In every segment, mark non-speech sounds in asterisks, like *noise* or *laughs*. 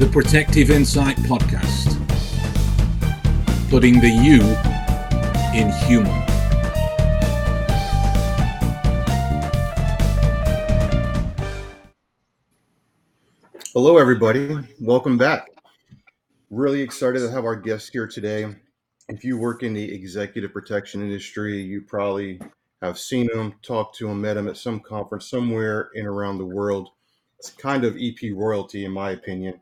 the Protective Insight Podcast, putting the U in human. Hello, everybody. Welcome back. Really excited to have our guest here today. If you work in the executive protection industry, you probably have seen him, talked to him, met him at some conference somewhere in around the world. It's kind of EP royalty, in my opinion.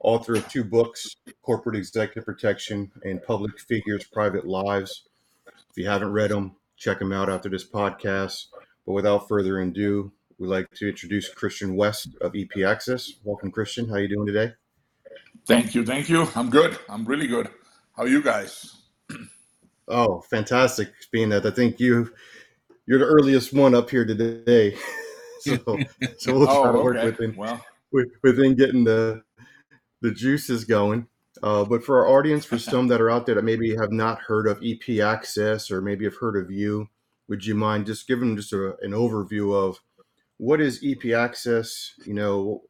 Author of two books, Corporate Executive Protection and Public Figures' Private Lives. If you haven't read them, check them out after this podcast. But without further ado, we'd like to introduce Christian West of EP Access. Welcome, Christian. How are you doing today? Thank you, thank you. I'm good. I'm really good. How are you guys? *clears throat* Oh, fantastic! Being that I think you you're the earliest one up here today, *laughs* so so we'll try Oh, to work okay. within Well, within getting the the juice is going. Uh, but for our audience, for some that are out there that maybe have not heard of EP Access or maybe have heard of you, would you mind just giving just a, an overview of what is EP Access? You know,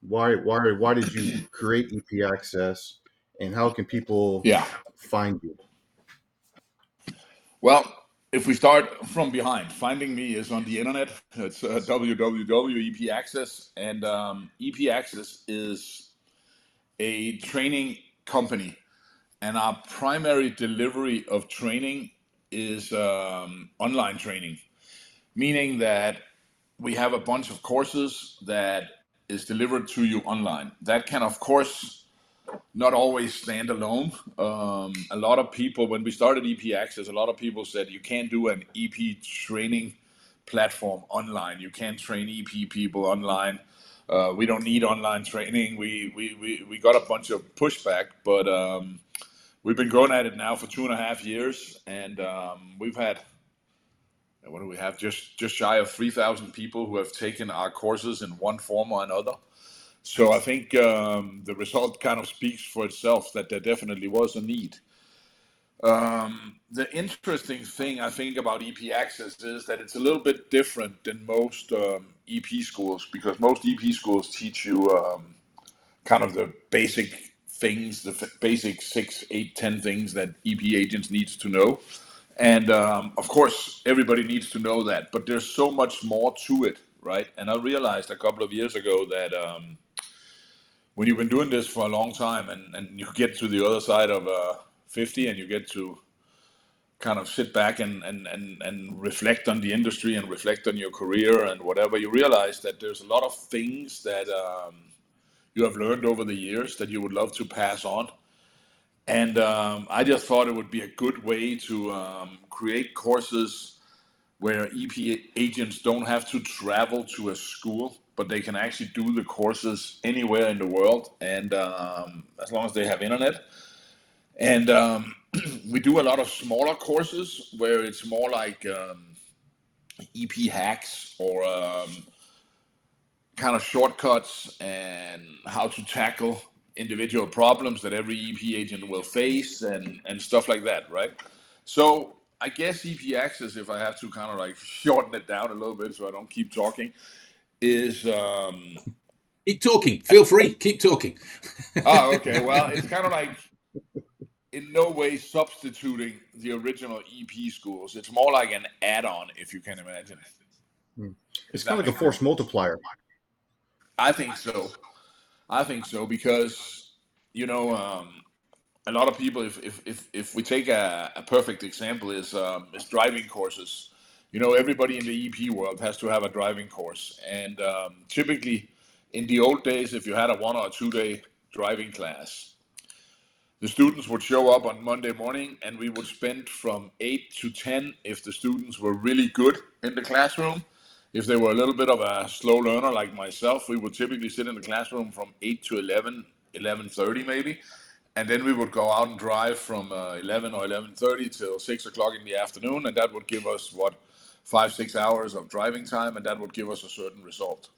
why why why did you create EP Access, and how can people yeah. find you? Well, if we start from behind, finding me is on the internet. It's uh, www.epaccess, and um, EP Access is a training company, and our primary delivery of training is um, online training, meaning that we have a bunch of courses that is delivered to you online. That can, of course, not always stand alone. Um, a lot of people, when we started EP Access, a lot of people said you can't do an EP training platform online. You can't train EP people online. Uh, we don't need online training. We, we, we, we got a bunch of pushback, but um, we've been going at it now for two and a half years, and um, we've had what do we have? Just just shy of three thousand people who have taken our courses in one form or another. So I think um, the result kind of speaks for itself that there definitely was a need. Um, the interesting thing I think about EP Access is that it's a little bit different than most um, EP schools because most EP schools teach you um, kind of the basic things, the f- basic six, eight, ten things that EP agents needs to know. And um, of course, everybody needs to know that, but there's so much more to it, right? And I realized a couple of years ago that um, when you've been doing this for a long time and, and you get to the other side of uh, 50 and you get to kind of sit back and, and, and, and reflect on the industry and reflect on your career and whatever, you realize that there's a lot of things that um, you have learned over the years that you would love to pass on. And um, I just thought it would be a good way to um, create courses where EP agents don't have to travel to a school, but they can actually do the courses anywhere in the world, and um, as long as they have internet. And um, *clears throat* we do a lot of smaller courses where it's more like um, EP hacks or um, kind of shortcuts and how to tackle individual problems that every EP agent will face and, and stuff like that, right? So I guess EP Access, if I have to kind of like shorten it down a little bit so I don't keep talking, is um Keep talking. Feel free. Keep talking. oh *laughs* okay. Well it's kind of like in no way substituting the original EP schools. It's more like an add-on, if you can imagine it. It's kind of like a force multiplier. I think so. I think so because you know um, a lot of people. If if if, if we take a, a perfect example is um, is driving courses. You know, everybody in the EP world has to have a driving course, and um, typically in the old days, if you had a one or two day driving class, the students would show up on Monday morning, and we would spend from eight to ten if the students were really good in the classroom if they were a little bit of a slow learner like myself, we would typically sit in the classroom from 8 to 11, 11.30 maybe. And then we would go out and drive from uh, 11 or 11.30 till 6 o'clock in the afternoon. And that would give us, what, five, six hours of driving time. And that would give us a certain result.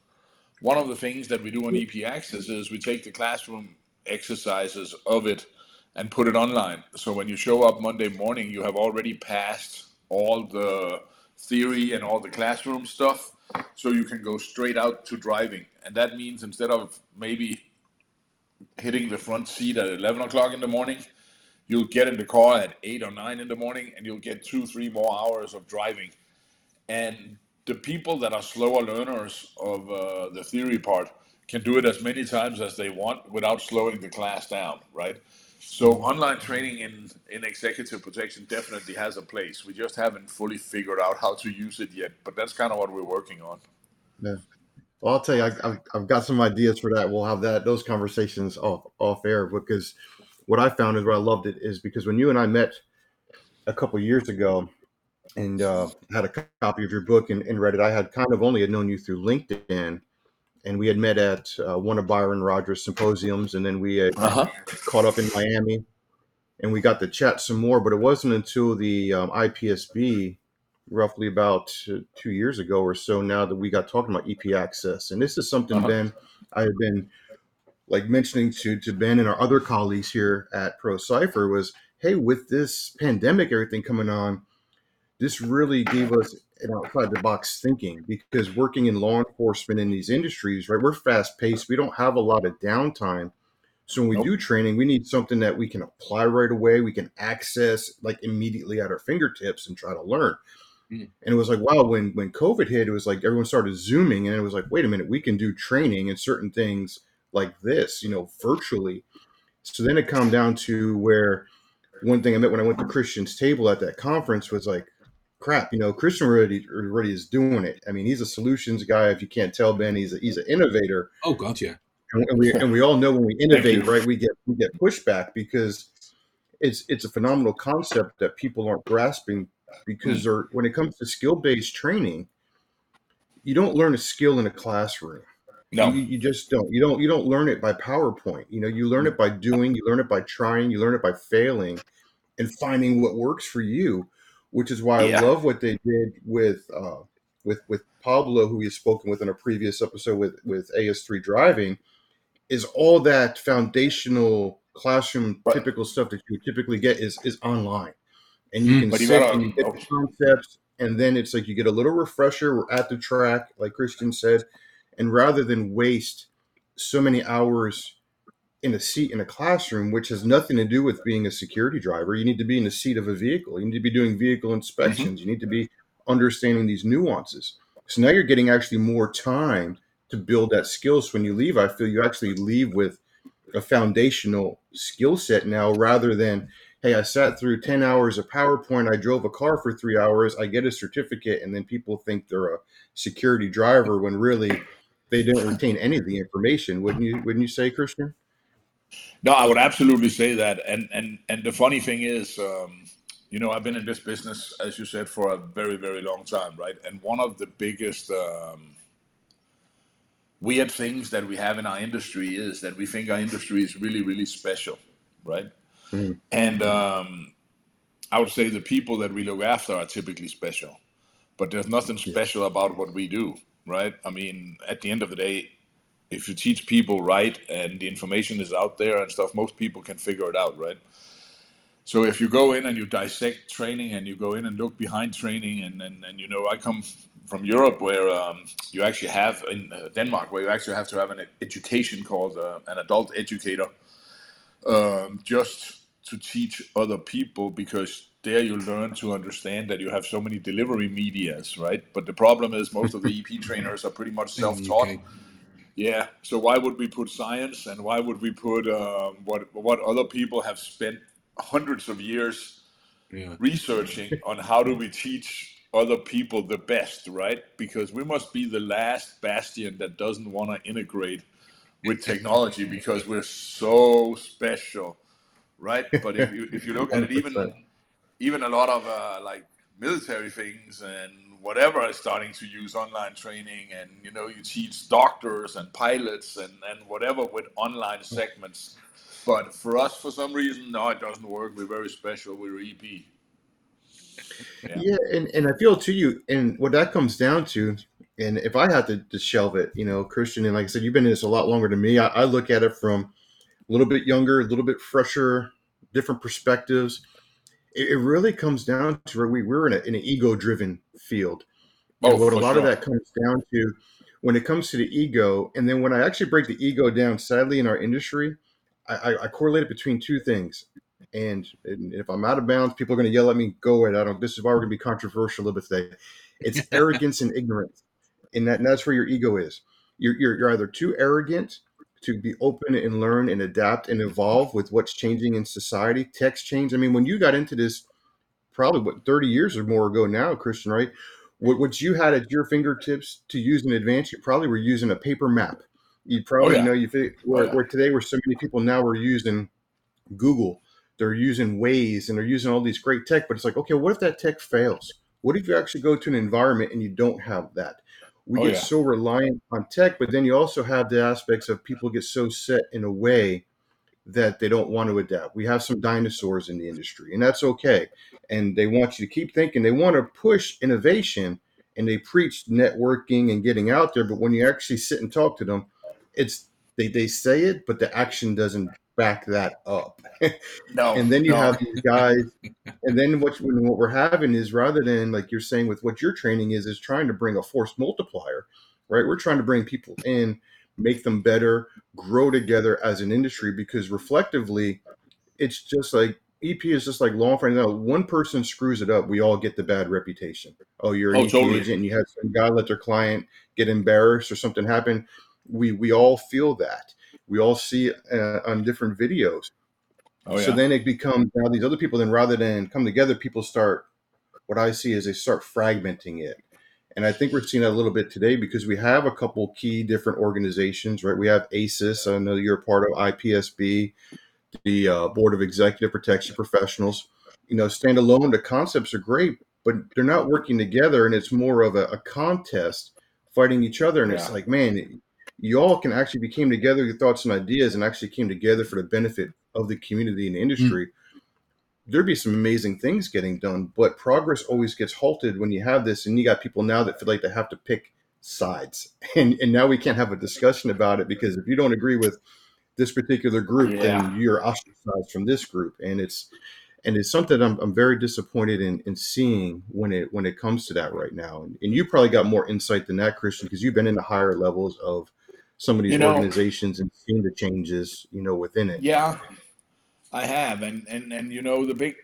One of the things that we do on EP Access is we take the classroom exercises of it and put it online. So when you show up Monday morning, you have already passed all the theory and all the classroom stuff so you can go straight out to driving and that means instead of maybe hitting the front seat at 11 o'clock in the morning. You'll get in the car at 8 or 9 in the morning and you'll get two, three more hours of driving. And the people that are slower learners of uh, the theory part can do it as many times as they want without slowing the class down, right? So online training in, in executive protection definitely has a place. We just haven't fully figured out how to use it yet, but that's kind of what we're working on. Yeah. Well, I'll tell you, I, I've, I've got some ideas for that. We'll have that those conversations off off air because what I found is what I loved it is because when you and I met a couple years ago and uh, had a copy of your book and, and read it, I had kind of only had known you through LinkedIn, and we had met at uh, one of Byron Rogers' symposiums, and then we had Uh-huh. caught up in Miami, and we got to chat some more. But it wasn't until the um, IPSB, roughly about uh, two years ago or so, now that we got talking about EP access, and this is something Uh-huh. Ben I had been like mentioning to to Ben and our other colleagues here at Pro Cipher was, hey, with this pandemic, everything coming on, this really gave us an outside the box thinking because working in law enforcement in these industries, right, we're fast paced. We don't have a lot of downtime. So when we Nope. do training, we need something that we can apply right away, we can access like immediately at our fingertips and try to learn. Mm. And it was like, wow, when when COVID hit, it was like everyone started zooming, and it was like, wait a minute, we can do training and certain things like this, you know, virtually. So then it come down to where one thing I met when I went to Christian's table at that conference was like, crap, you know, Christian already already is doing it. I mean, he's a solutions guy. If you can't tell, Ben, he's a, he's an innovator, Oh God, yeah. and, we and we all know when we *laughs* innovate, right, we get we get pushback because it's it's a phenomenal concept that people aren't grasping because hmm. they're when it comes to skill based training, you don't learn a skill in a classroom. No. You, you just don't. You don't. You don't learn it by PowerPoint. You know, you learn it by doing. You learn it by trying. You learn it by failing, and finding what works for you. Which is why Yeah. I love what they did with uh, with with Pablo, who we've spoken with in a previous episode with with AS3 driving, is all that foundational classroom Right. typical stuff that you typically get is is online, and you Mm. can you sit gotta- and you get the concepts, and then it's like you get a little refresher. We're at the track, like Christian said, and rather than waste so many hours in a seat in a classroom, which has nothing to do with being a security driver, you need to be in the seat of a vehicle. You need to be doing vehicle inspections. You need to be mm-hmm. understanding these nuances. So now you're getting actually more time to build that skill. So when you leave, I feel you actually leave with a foundational skill set now rather than, hey, I sat through 10 hours of PowerPoint, I drove a car for three hours, I get a certificate, and then people think they're a security driver when really they didn't retain any of the information. Wouldn't you wouldn't you say, Christian? No, I would absolutely say that. And and and the funny thing is, um, you know, I've been in this business, as you said, for a very very long time, right? And one of the biggest um, weird things that we have in our industry is that we think our industry is really really special, right? Mhm. And um, I would say the people that we look after are typically special, but there's nothing special about what we do, right? I mean, at the end of the day, if you teach people right and the information is out there and stuff, most people can figure it out, right? So if you go in and you dissect training and you go in and look behind training, and and, and you know, I come from Europe where um, you actually have in uh, Denmark where you actually have to have an education called uh, an adult educator, um, just to teach other people because there you learn to understand that you have so many delivery medias, right? But the problem is most of the EP *laughs* trainers are pretty much self-taught. Yeah. So why would we put science and why would we put um, what what other people have spent hundreds of years Yeah. researching on how do we teach other people the best, right? Because we must be the last bastion that doesn't want to integrate with *laughs* technology because we're so special, right? But if you if you look at it, even *laughs* even a lot of uh, like military things and whatever is starting to use online training and you know you teach doctors and pilots and, and whatever with online segments but for us for some reason no it doesn't work we're very special we're ep Yeah. Yeah, and, and I feel to you, and what that comes down to, and if I had to, to shelve it, you know, Christian, and like I said, you've been in this a lot longer than me. I, I look at it from a little bit younger, a little bit fresher, different perspectives. It, really comes down to where we, we're in, a, in an ego driven field. Oh, and Oh, what a lot of that comes down to when it comes to the ego, and then when I actually break the ego down, sadly, in our industry, I, I correlate it between two things. And, and if I'm out of bounds, people are going to yell at me. Go ahead. I don't. This is why we're going to be controversial a little bit today. It's *laughs* arrogance and ignorance, and that and that's where your ego is. You're, you're you're either too arrogant to be open and learn and adapt and evolve with what's changing in society. Text change. I mean, when you got into this, probably what 30 years or more ago now, Christian, right? What, what you had at your fingertips to use in advance, you probably were using a paper map. You oh, probably Oh, yeah. know you fit oh, where, Oh, yeah. where today where so many people now are using Google, they're using Waze and they're using all these great tech, but it's like, okay, what if that tech fails? What if you actually go to an environment and you don't have that? We Oh, get yeah. so reliant on tech, but then you also have the aspects of people get so set in a way that they don't want to adapt. We have some dinosaurs in the industry, and that's okay. And they want you to keep thinking. They want to push innovation, and they preach networking and getting out there. But when you actually sit and talk to them, it's they, they say it, but the action doesn't back that up. *laughs* No. and then you no. have these guys, *laughs* and then what what we're having is rather than like you're saying with what your training is is trying to bring a force multiplier, right? We're trying to bring people in, make them better, grow together as an industry because reflectively, it's just like EP is just like law enforcement. Now, one person screws it up, we all get the bad reputation. Oh, you're an Oh, EP totally. agent, and you had some guy let their client get embarrassed or something happen. We we all feel that. We all see it uh, on different videos. Oh, yeah. So then it becomes now these other people. Then rather than come together, people start. What I see is they start fragmenting it, and I think we're seeing that a little bit today because we have a couple key different organizations, right? We have ACES. I know you're part of IPSB, the uh, Board of Executive Protection Professionals. You know, standalone, the concepts are great, but they're not working together, and it's more of a, a contest fighting each other. And it's like, man, you all can actually be came together, your thoughts and ideas, and actually came together for the benefit of the community and the industry. There'd be some amazing things getting done, but progress always gets halted when you have this, and you got people now that feel like they have to pick sides, *laughs* and and now we can't have a discussion about it because if you don't agree with this particular group, Yeah. then you're ostracized from this group, and it's and it's something I'm, I'm very disappointed in, in seeing when it when it comes to that right now. And, and you probably got more insight than that, Christian, because you've been in the higher levels of some of these You know- organizations and seen the changes, you know, within it. Yeah, I have, and and and you know the big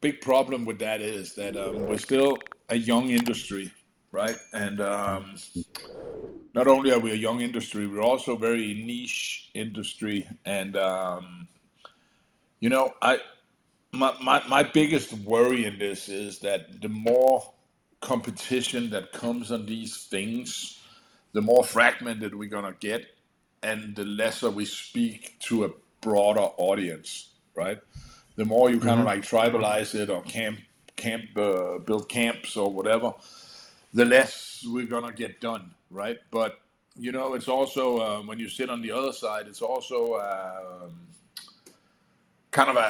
big problem with that is that um, we're still a young industry, right? And um, not only are we a young industry, we're also very niche industry, and um, you know, I my, my my biggest worry in this is that the more competition that comes on these things, the more fragmented we're gonna get, and the lesser we speak to a broader audience, right? The more you kind of Mhm. like tribalize it or camp camp uh, build camps or whatever, the less we're gonna get done, right? But you know, it's also uh, when you sit on the other side, it's also um, kind of a,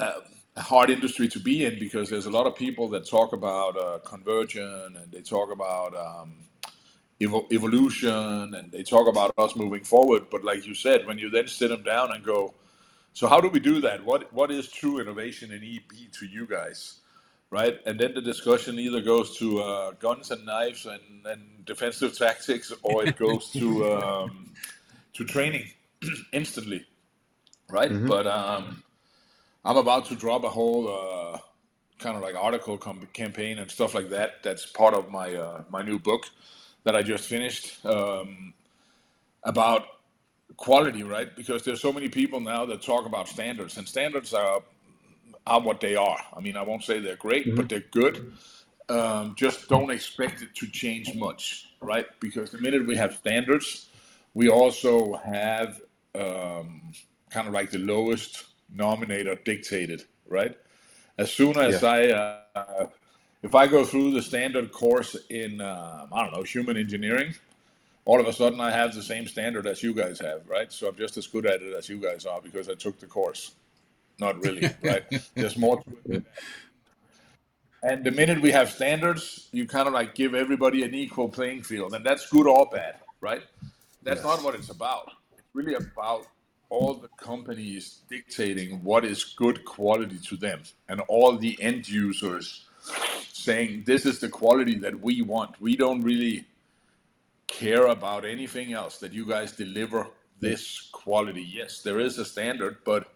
a, a- a hard industry to be in because there's a lot of people that talk about uh, conversion and they talk about um, evo- evolution and they talk about us moving forward. But like you said, when you then sit them down and go, so how do we do that? What what is true innovation in EP to you guys? Right, and then the discussion either goes to uh, guns and knives and, and defensive tactics, or it goes to *laughs* um, to training *clears throat* instantly, right? Mhm. But um, I'm about to drop a whole uh, kind of like article com- campaign and stuff like that. That's part of my uh, my new book that I just finished um, about quality, right? Because there's so many people now that talk about standards, and standards are are what they are. I mean, I won't say they're great, but they're good. Um, just don't expect it to change much, right? Because the minute we have standards, we also have um, kind of like the lowest nominator dictated, right? As soon as Yeah. I, uh, if I go through the standard course in, um I don't know, human engineering, all of a sudden I have the same standard as you guys have, right? So I'm just as good at it as you guys are because I took the course. Not really, *laughs* right? There's more to it. And the minute we have standards, you kind of like give everybody an equal playing field, and that's good or bad, right? That's Yes. not what it's about. It's really about all the companies dictating what is good quality to them, and all the end users saying this is the quality that we want. We don't really care about anything else that you guys deliver this quality. Yes, there is a standard, but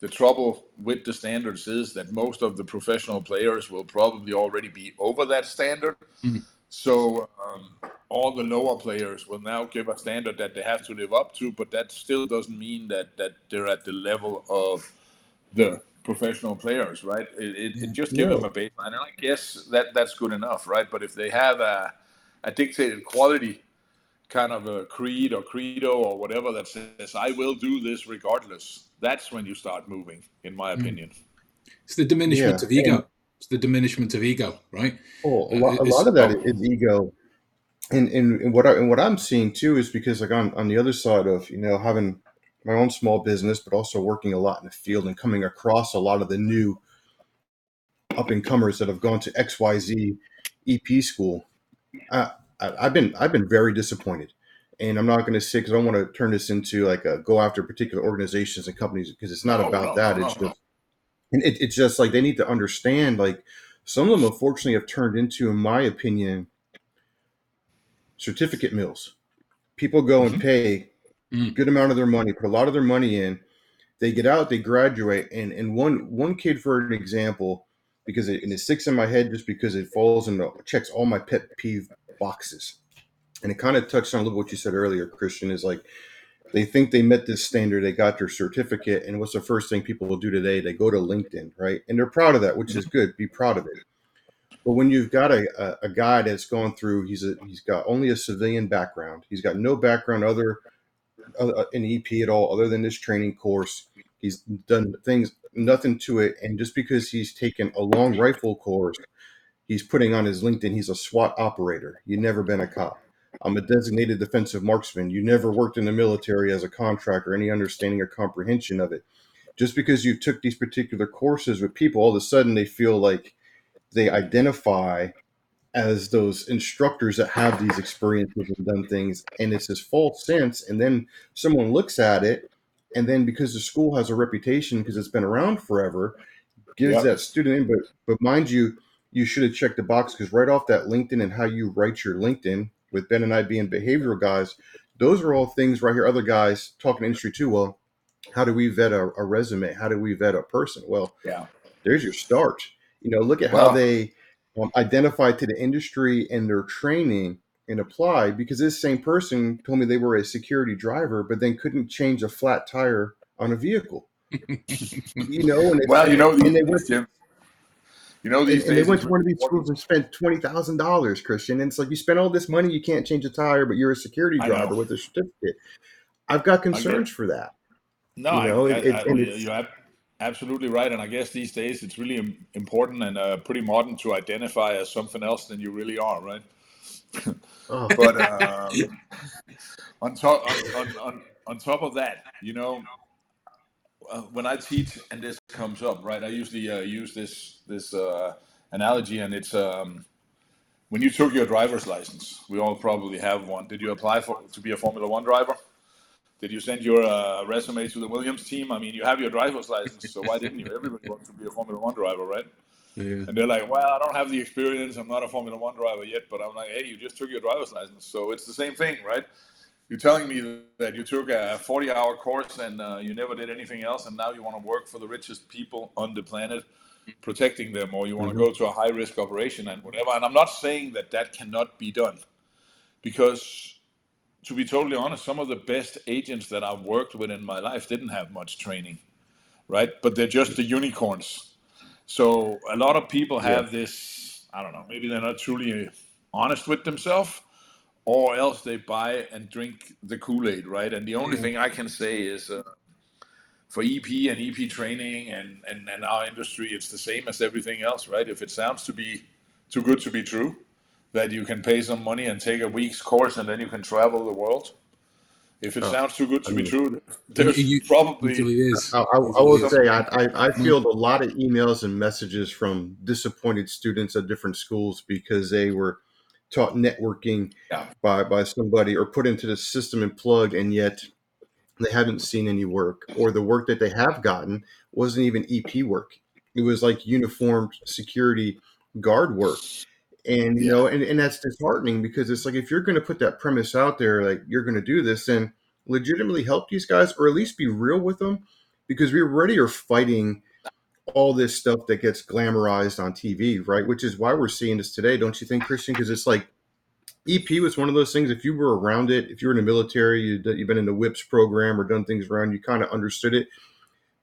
the trouble with the standards is that most of the professional players will probably already be over that standard. Mhm. So um, all the lower players will now give a standard that they have to live up to, but that still doesn't mean that that they're at the level of the professional players, right? It, it, it just give No. them a baseline, and I guess that that's good enough, right? But if they have a, a dictated quality kind of a creed or credo or whatever that says I will do this regardless, that's when you start moving, in my Mm. opinion. It's the diminishment Yeah, of ego. and- It's the diminishment of ego, right? Oh, a Uh, lot, a lot of that is ego, and, and and what I and what I'm seeing too is because like on on the other side of you know having my own small business, but also working a lot in the field and coming across a lot of the new up and comers that have gone to X Y Z EP school. I, I, I've been I've been very disappointed, and I'm not going to say because I don't want to turn this into like a go after particular organizations and companies because it's not No, about no, that. no, it's no, just and it, it's just like they need to understand like some of them unfortunately have turned into in my opinion certificate mills people go and Mhm. pay Mm. good amount of their money put a lot of their money in they get out they graduate and and one one kid for an example because it, and it sticks in my head just because it falls into checks all my pet peeve boxes. And it kind of touched on a little what you said earlier christian is like they think they met this standard they got their certificate and what's the first thing people will do today? They go to linkedin right? And they're proud of that which is good. Be proud of it. But when you've got a, a, guy that's gone through he's a he's got only a civilian background. He's got no background other uh, in ep at all other than this training course. He's done things nothing to it. And just because he's taken a long rifle course he's putting on his linkedin he's a swat operator you've never been a cop I'm a designated defensive marksman. You never worked in the military as a contractor, any understanding or comprehension of it. Just because you took these particular courses with people, all of a sudden they feel like they identify as those instructors that have these experiences and done things. And it's this false sense. And then someone looks at it, and then because the school has a reputation because it's been around forever, gives Yeah. that student in. But but mind you, you should have checked the box because right off that LinkedIn and how you write your LinkedIn with Ben and I being behavioral guys, those are all things right here. Other guys talking industry too. Well, how do we vet a, a resume? How do we vet a person? Well, Yeah. there's your start. You know, look at Well- how they um, identify to the industry and their training and apply. Because this same person told me they were a security driver, but then couldn't change a flat tire on a vehicle. *laughs* you know, and Well, you know and they went Jim. You know and, these and they went to one of these schools and spent twenty thousand dollars, Christian. And it's like you spent all this money, you can't change a tire, but you're a security I driver with a certificate. I've got concerns for that. No, you know, I, it, I, I, you're ab- absolutely right, and I guess these days it's really important and uh, pretty modern to identify as something else than you really are, right? Oh, *laughs* But um, on top on, on, on, on top of that, you know, uh, when I teach and this comes up, right, I usually uh, use this this uh, analogy, and it's um, when you took your driver's license. We all probably have one. Did you apply for to be a Formula One driver? Did you send your uh, resume to the Williams team? I mean, you have your driver's license, so why didn't you? Everybody wants to be a Formula One driver, right? Yeah. And they're like, well, I don't have the experience. I'm not a Formula One driver yet. But I'm like, hey, you just took your driver's license. So it's the same thing, right? You're telling me that you took a 40 hour course and uh, you never did anything else. And now you want to work for the richest people on the planet, protecting them, or you want to go to a high risk operation and whatever. And I'm not saying that that cannot be done because to be totally honest, some of the best agents that I've worked with in my life didn't have much training, right? But they're just the unicorns. So a lot of people have this, I don't know, maybe they're not truly honest with themselves, or else they buy and drink the Kool Aid, right? And the only Yeah. thing I can say is uh, for EP and EP training and, and, and our industry, it's the same as everything else, right? If it sounds to be too good to be true, that you can pay some money and take a week's course and then you can travel the world. If it Oh, sounds too good to I be true, there's You- probably Usually is. I, I, I will say I, I, I field a lot of emails and messages from disappointed students at different schools because they were taught networking Yeah. by, by somebody or put into the system and plugged and yet they haven't seen any work or the work that they have gotten wasn't even EP work. It was like uniformed security guard work. And you Yeah. know, and, and that's disheartening because it's like if you're going to put that premise out there, like you're going to do this, then legitimately help these guys or at least be real with them because we already are fighting all this stuff that gets glamorized on TV, right? Which is why we're seeing this today, don't you think, Christian? Because it's like EP was one of those things. If you were around it, if you were in the military, you'd, you've been in the WHIPS program or done things around, you kind of understood it.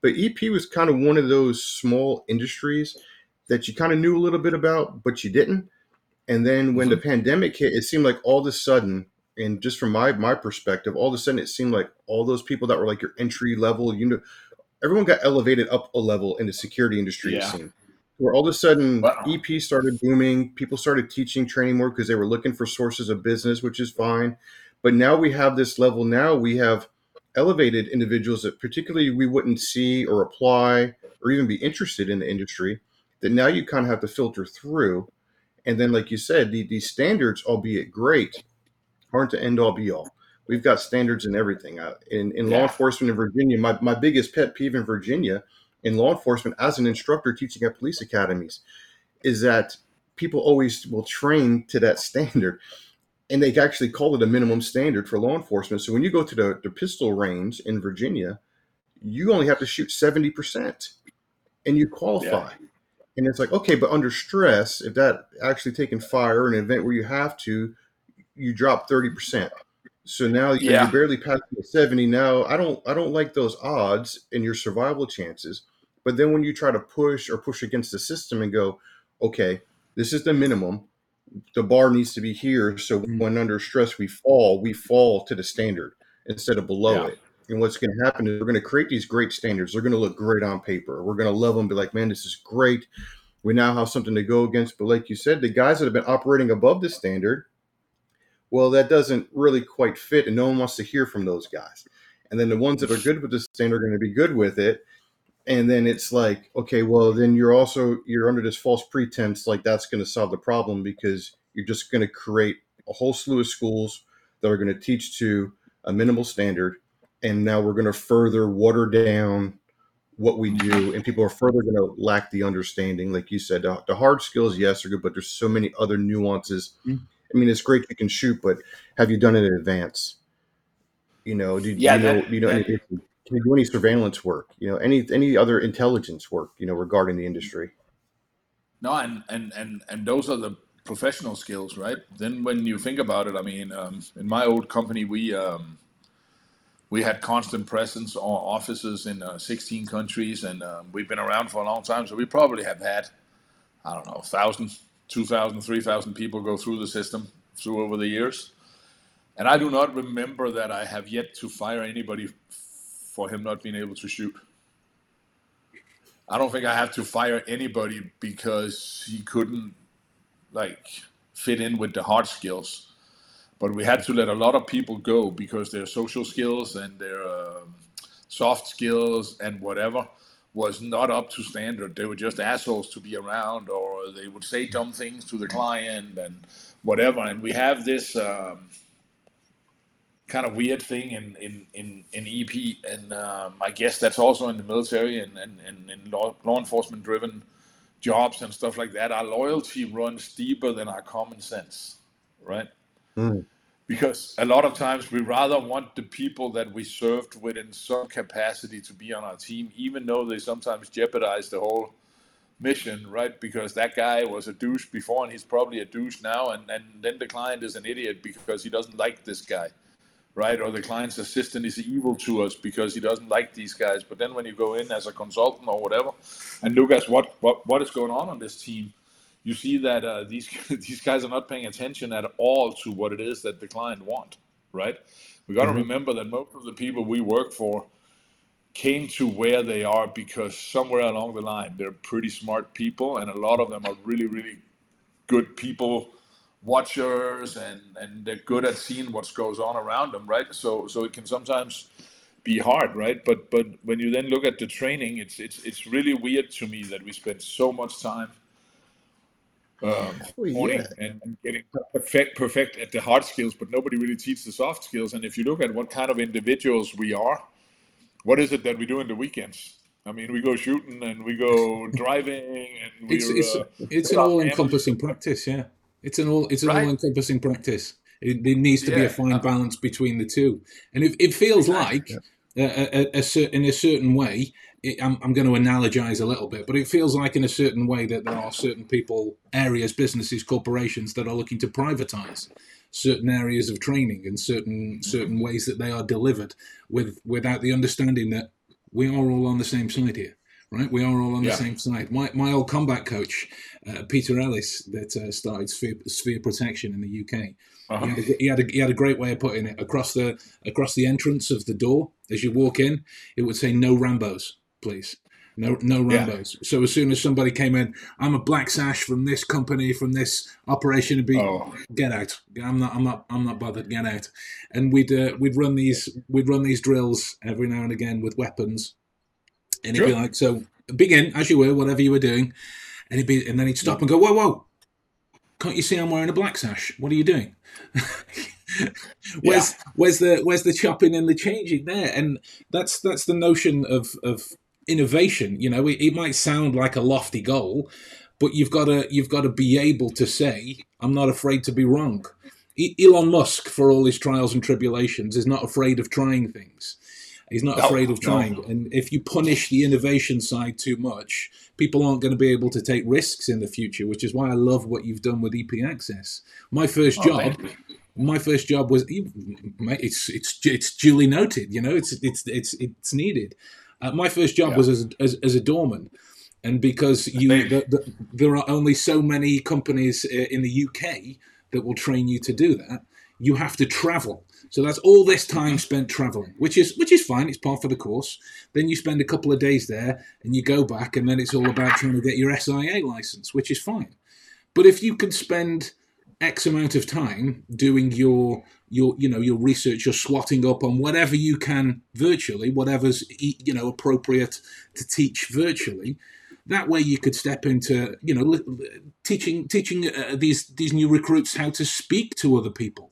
But EP was kind of one of those small industries that you kind of knew a little bit about, but you didn't. And then when the mm-hmm. pandemic hit, it seemed like all of a sudden, and just from my my perspective, all of a sudden it seemed like all those people that were like your entry level, you know, everyone got elevated up a level in the security industry. Yeah. seemed where all of a sudden Wow. EP started booming. People started teaching, training more because they were looking for sources of business, which is fine. But now we have this level. Now we have elevated individuals that particularly we wouldn't see or apply or even be interested in the industry. That now you kind of have to filter through. And then, like you said, the, these standards, albeit great, aren't the end all be all. We've got standards in everything. In in law enforcement in Virginia, my, my biggest pet peeve in Virginia in law enforcement as an instructor teaching at police academies is that people always will train to that *laughs* standard and they actually call it a minimum standard for law enforcement. So when you go to the, the pistol range in virginia you only have to shoot 70% and you qualify. And it's like okay but under stress if that actually taking fire an event where you have to you drop 30% so now you're, Yeah. you're barely passing the 70 now i don't i don't like those odds and your survival chances. But then when you try to push or push against the system and go okay this is the minimum. The bar needs to be here. So Mm. when under stress we fall we fall to the standard instead of below Yeah. it. And what's going to happen is we're going to create these great standards. They're going to look great on paper. We're going to love them be like man this is great. We now have something to go against. But like you said the guys that have been operating above the standard well that doesn't really quite fit and no one wants to hear from those guys. And then the ones that are good with the standard are going to be good with it. And then it's like okay well then you're also you're under this false pretense like that's going to solve the problem because you're just going to create a whole slew of schools that are going to teach to a minimal standard and now we're going to further water down what we do and people are further going to lack the understanding like you said. The, the hard skills yes are good but there's so many other nuances Mm. I mean it's great you can shoot but have you done it in advance you know do, Yeah, you know that- you know that- any, can you do any surveillance work you know any any other intelligence work you know regarding the industry No, and, and, and, and those are the professional skills, right? Then when you think about it, I mean, um, in my old company, we um, we had constant presence on offices in uh, 16 countries, and um, we've been around for a long time. So we probably have had, I don't know, 1,000, 2,000, 3,000 people go through the system through over the years. And I do not remember that I have yet to fire anybody for him not being able to shoot. I don't think I have to fire anybody because he couldn't like fit in with the hard skills. But we had to let a lot of people go because their social skills and their um, soft skills and whatever was not up to standard. They were just assholes to be around, or they would say dumb things to the client and whatever. And we have this um, kind of weird thing in in in, in EP, and um, I guess that's also in the military and and, and in law, law enforcement driven jobs and stuff like that. Our loyalty runs deeper than our common sense, right? Mm. Because a lot of times we rather want the people that we served with in some capacity to be on our team, even though they sometimes jeopardize the whole mission, right? Because that guy was a douche before and he's probably a douche now, and, and then the client is an idiot because he doesn't like this guy, right? Or the client's assistant is evil to us because he doesn't like these guys. But then when you go in as a consultant or whatever and look at what, what, what is going on on this team, you see that uh, these *laughs* these guys are not paying attention at all to what it is that the client want, right? We got to Mhm. remember that most of the people we work for came to where they are because somewhere along the line they're pretty smart people, and a lot of them are really really good people watchers and and they're good at seeing what goes on around them right so so it can sometimes be hard right but but when you then look at the training it's it's it's really weird to me that we spend so much time um, Well, honing yeah. and, and getting perfect perfect at the hard skills but nobody really teaches the soft skills and if you look at what kind of individuals we are what is it that we do in the weekends i mean we go shooting and we go *laughs* driving and we It's it's uh, it's an all encompassing practice. Yeah, it's an all it's an Right. all encompassing practice. It, there needs to be a fine balance between the two, and it, it feels like a, a, a, cer- in a certain way. It, I'm, I'm going to analogize a little bit, but it feels like in a certain way that there are certain people, areas, businesses, corporations that are looking to privatize certain areas of training and certain certain ways that they are delivered, with without the understanding that we are all on the same side here, right? We are all on Yeah. the same side. My my old combat coach, uh, Peter Ellis, that uh, started Sphere, Sphere Protection in the UK. Uh-huh. He, had a, he had a he had a great way of putting it across the across the entrance of the door as you walk in. It would say no Rambo's, please. No, no Yeah. Rambo's. So as soon as somebody came in, I'm a black sash from this company, from this operation. Be Oh, get out. I'm not. I'm not. I'm not bothered. Get out. And we'd uh, we'd run these we'd run these drills every now and again with weapons, and he'd be like, "So begin as you were, whatever you were doing," and he'd be, and then he'd stop and go, "Whoa, whoa! Can't you see I'm wearing a black sash? What are you doing?" *laughs* where's where's the where's the chopping and the changing there? And that's that's the notion of of innovation. You know, it, it might sound like a lofty goal, but you've got to you've got to be able to say, "I'm not afraid to be wrong." Elon Musk, for all his trials and tribulations, is not afraid of trying things. He's not No, afraid of no. trying. And if you punish the innovation side too much, people aren't going to be able to take risks in the future, which is why I love what you've done with EP Access. My first Oh, job, my first job was it's it's it's duly noted. You know, it's it's it's it's needed. Uh, my first job Yeah. was as, as as a doorman, and because you the, the, there are only so many companies uh, in the UK that will train you to do that. You have to travel. So that's all this time spent traveling, which is which is fine. It's part of the course. Then you spend a couple of days there, and you go back, and then it's all about trying to get your SIA license, which is fine. But if you can spend X amount of time doing your your you know your research, your swatting up on whatever you can virtually, whatever's you know appropriate to teach virtually. That way, you could step into you know teaching teaching uh, these these new recruits how to speak to other people.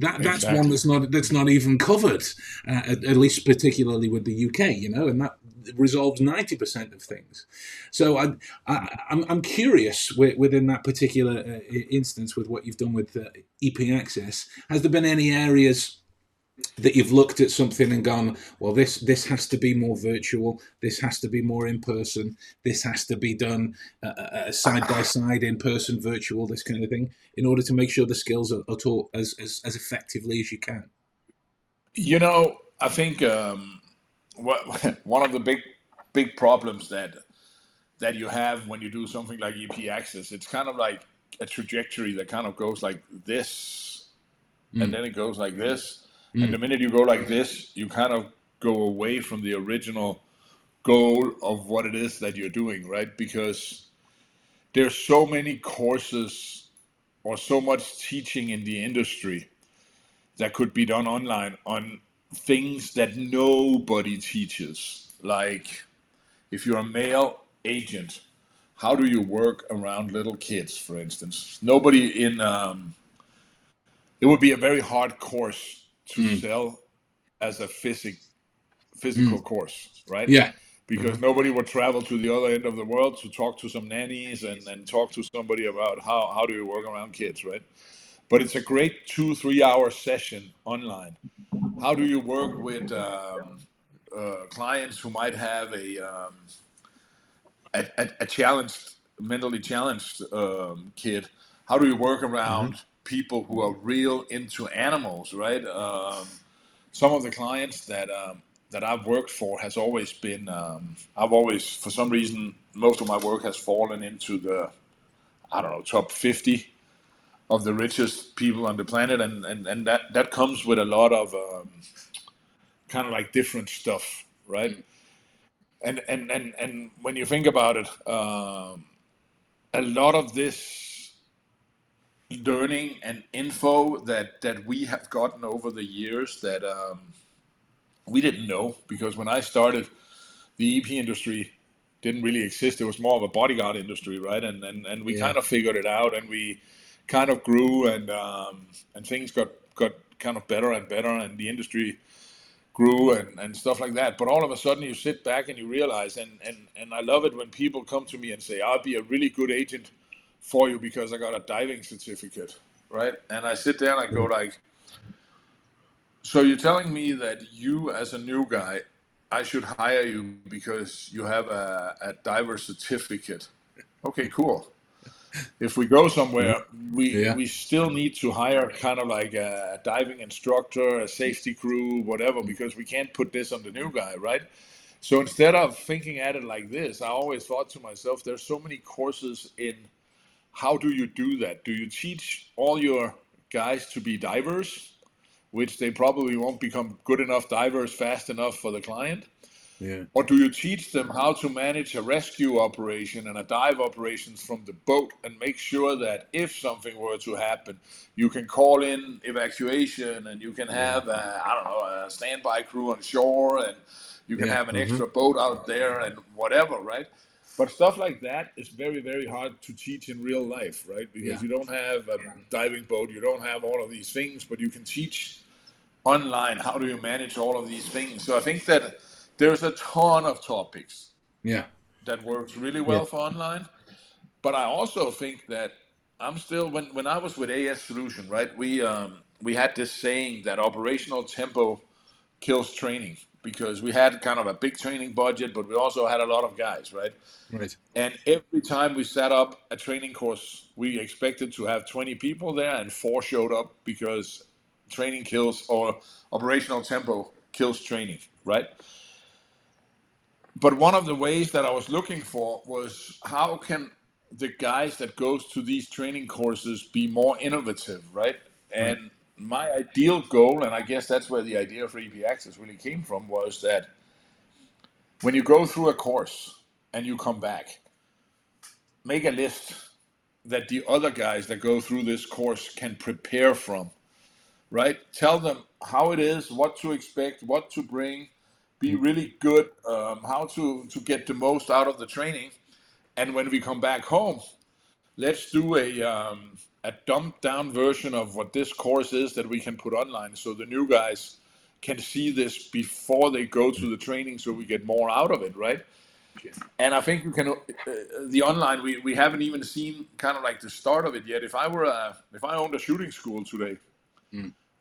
That that's Exactly. one that's not that's not even covered, uh, at, at least particularly with the UK, you know, and that resolves ninety percent of things. So I, I I'm I'm curious wi- within that particular uh, instance with what you've done with uh, EP Access. Has there been any areas that you've looked at something and gone, well, this this has to be more virtual, this has to be more in person, this has to be done uh, uh, side by side, in person, virtual, this kind of thing, in order to make sure the skills are, are taught as, as as effectively as you can. You know, I think um, what, *laughs* one of the big big problems that that you have when you do something like EP Access, it's kind of like a trajectory that kind of goes like this, Mm. and then it goes like this, Mm. and the minute you go like this, you kind of go away from the original goal of what it is that you're doing, right? Because there's so many courses or so much teaching in the industry that could be done online on things that nobody teaches. Like if you're a male agent, how do you work around little kids, for instance? Nobody in um, it would be a very hard course to Mm. sell as a physic physical course, right? Yeah, because nobody would travel to the other end of the world to talk to some nannies and, and talk to somebody about how, how do you work around kids, right? But it's a great two, three hour session online. How do you work with um, uh, clients who might have a, um, a, a, a challenged, mentally challenged um, kid? How do you work around people who are real into animals, right? Um, some of the clients that um, that I've worked for has always been um, I've always for some reason most of my work has fallen into the I don't know top 50 of the richest people on the planet and and, and that that comes with a lot of um, kind of like different stuff right and and and and when you think about it um, a lot of this learning and info that that we have gotten over the years that um, we didn't know because when I started, the EP industry didn't really exist. It was more of a bodyguard industry, right? And and, and we Yeah. kind of figured it out, and we kind of grew, and um, and things got got kind of better and better, and the industry grew and, and stuff like that. But all of a sudden, you sit back and you realize, and and and I love it when people come to me and say, "I'll be a really good agent for you because I got a diving certificate." right? And I sit there and I go like, so you're telling me that you, as a new guy, I should hire you because you have a, a diver certificate. Okay, cool. If we go somewhere, we Yeah. we still need to hire kind of like a diving instructor, a safety crew, whatever, because we can't put this on the new guy, right? So instead of thinking at it like this, I always thought to myself, there's so many courses in how do you do that? Do you teach all your guys to be divers, which they probably won't become good enough divers fast enough for the client? Yeah. Or do you teach them how to manage a rescue operation and a dive operations from the boat and make sure that if something were to happen, you can call in evacuation and you can have, a, I don't know, a standby crew on shore and you can Yeah. have an mm-hmm. extra boat out there and whatever, right? But stuff like that is very, very hard to teach in real life, right? Because Yeah. you don't have a diving boat, you don't have all of these things, but you can teach online how do you manage all of these things. So I think that there's a ton of topics Yeah. that works really well for online. But I also think that I'm still when when I was with AS Solution, right? We um, we had this saying that operational tempo kills training because we had kind of a big training budget, but we also had a lot of guys, right? Right. And every time we set up a training course, we expected to have 20 people there, and four showed up because training kills or operational tempo kills training, right? But one of the ways that I was looking for was how can the guys that goes to these training courses be more innovative, right? And my ideal goal, and I guess that's where the idea for EP Access really came from, was that when you go through a course and you come back, make a list that the other guys that go through this course can prepare from, right? Tell them how it is, what to expect, what to bring, be really good, um, how to, to get the most out of the training. And when we come back home, let's do a, um, a dumbed down version of what this course is that we can put online so the new guys can see this before they go to the training so we get more out of it, right? And I think you can, uh, the online, we, we haven't even seen kind of like the start of it yet. If I were, a, if I owned a shooting school today,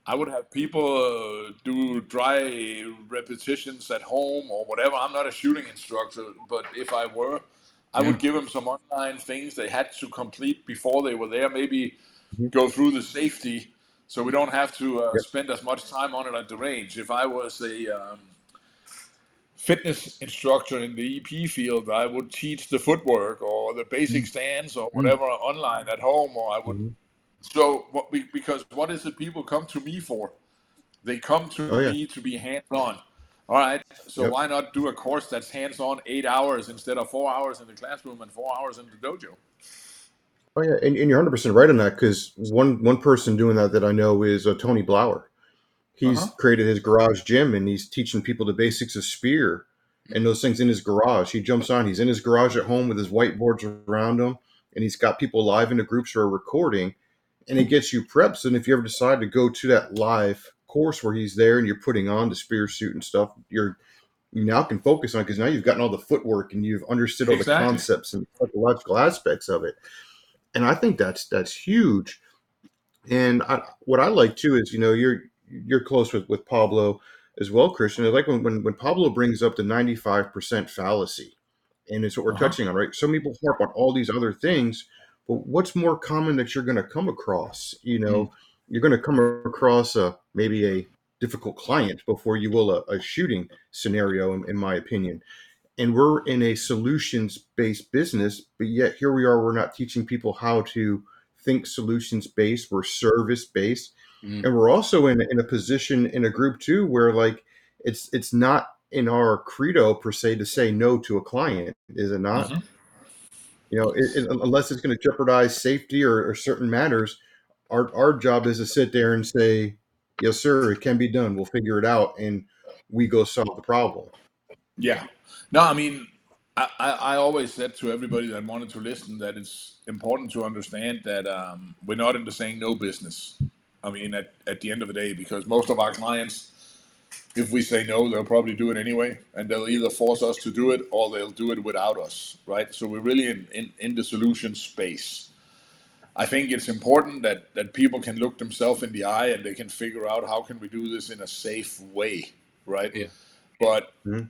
I would have people uh, do dry repetitions at home or whatever. I'm not a shooting instructor, but if I were, I would give them some online things they had to complete before they were there. Maybe go through the safety so we don't have to uh, spend as much time on it at the range. If I was a um, fitness instructor in the EP field, I would teach the footwork or the basic stance or whatever online at home, or I would. So, what we, because what is it people come to me for? They come to Oh, yeah. me to be hands on. All right, so Yep. why not do a course that's hands on eight hours instead of four hours in the classroom and four hours in the dojo? Oh yeah, and, and you're 100 percent right on that because one one person doing that that I know is uh, Tony Blauer. He's Uh-huh. created his garage gym and he's teaching people the basics of spear and those things in his garage. He jumps on. He's in his garage at home with his whiteboards around him, and he's got people live in the groups who are recording, and it gets you prepped. And if you ever decide to go to that live course where he's there and you're putting on the spear suit and stuff, you're you now can focus on because now you've gotten all the footwork and you've understood all Exactly. the concepts and psychological aspects of it and I think that's that's huge. And I, what I like too is you know you're you're close with with Pablo as well, Christian. I like when when, when Pablo brings up the ninety five percent fallacy, and it's what we're Uh-huh. touching on, right? Some people harp on all these other things, but what's more common that you're going to come across? You know, you're going to come across a maybe a difficult client before you will a, a shooting scenario, in, in my opinion and we're in a solutions based business but yet here we are we're not teaching people how to think solutions based we're service based Mm. and we're also in, in a position in a group too where like it's it's not in our credo per se to say no to a client is it not Mhm. you know it, it- unless it's going to jeopardize safety or, or certain matters our, our job is to sit there and say yes sir it can be done we'll figure it out and we go solve the problem Yeah. No, I mean, I, I, I always said to everybody that wanted to listen that it's important to understand that um, we're not in the saying no business. I mean, at, at the end of the day, because most of our clients, if we say no, they'll probably do it anyway, and they'll either force us to do it or they'll do it without us, right? So we're really in, in, in the solution space. I think it's important that that people can look themselves in the eye and they can figure out how can we do this in a safe way, right? Yeah. But Mhm.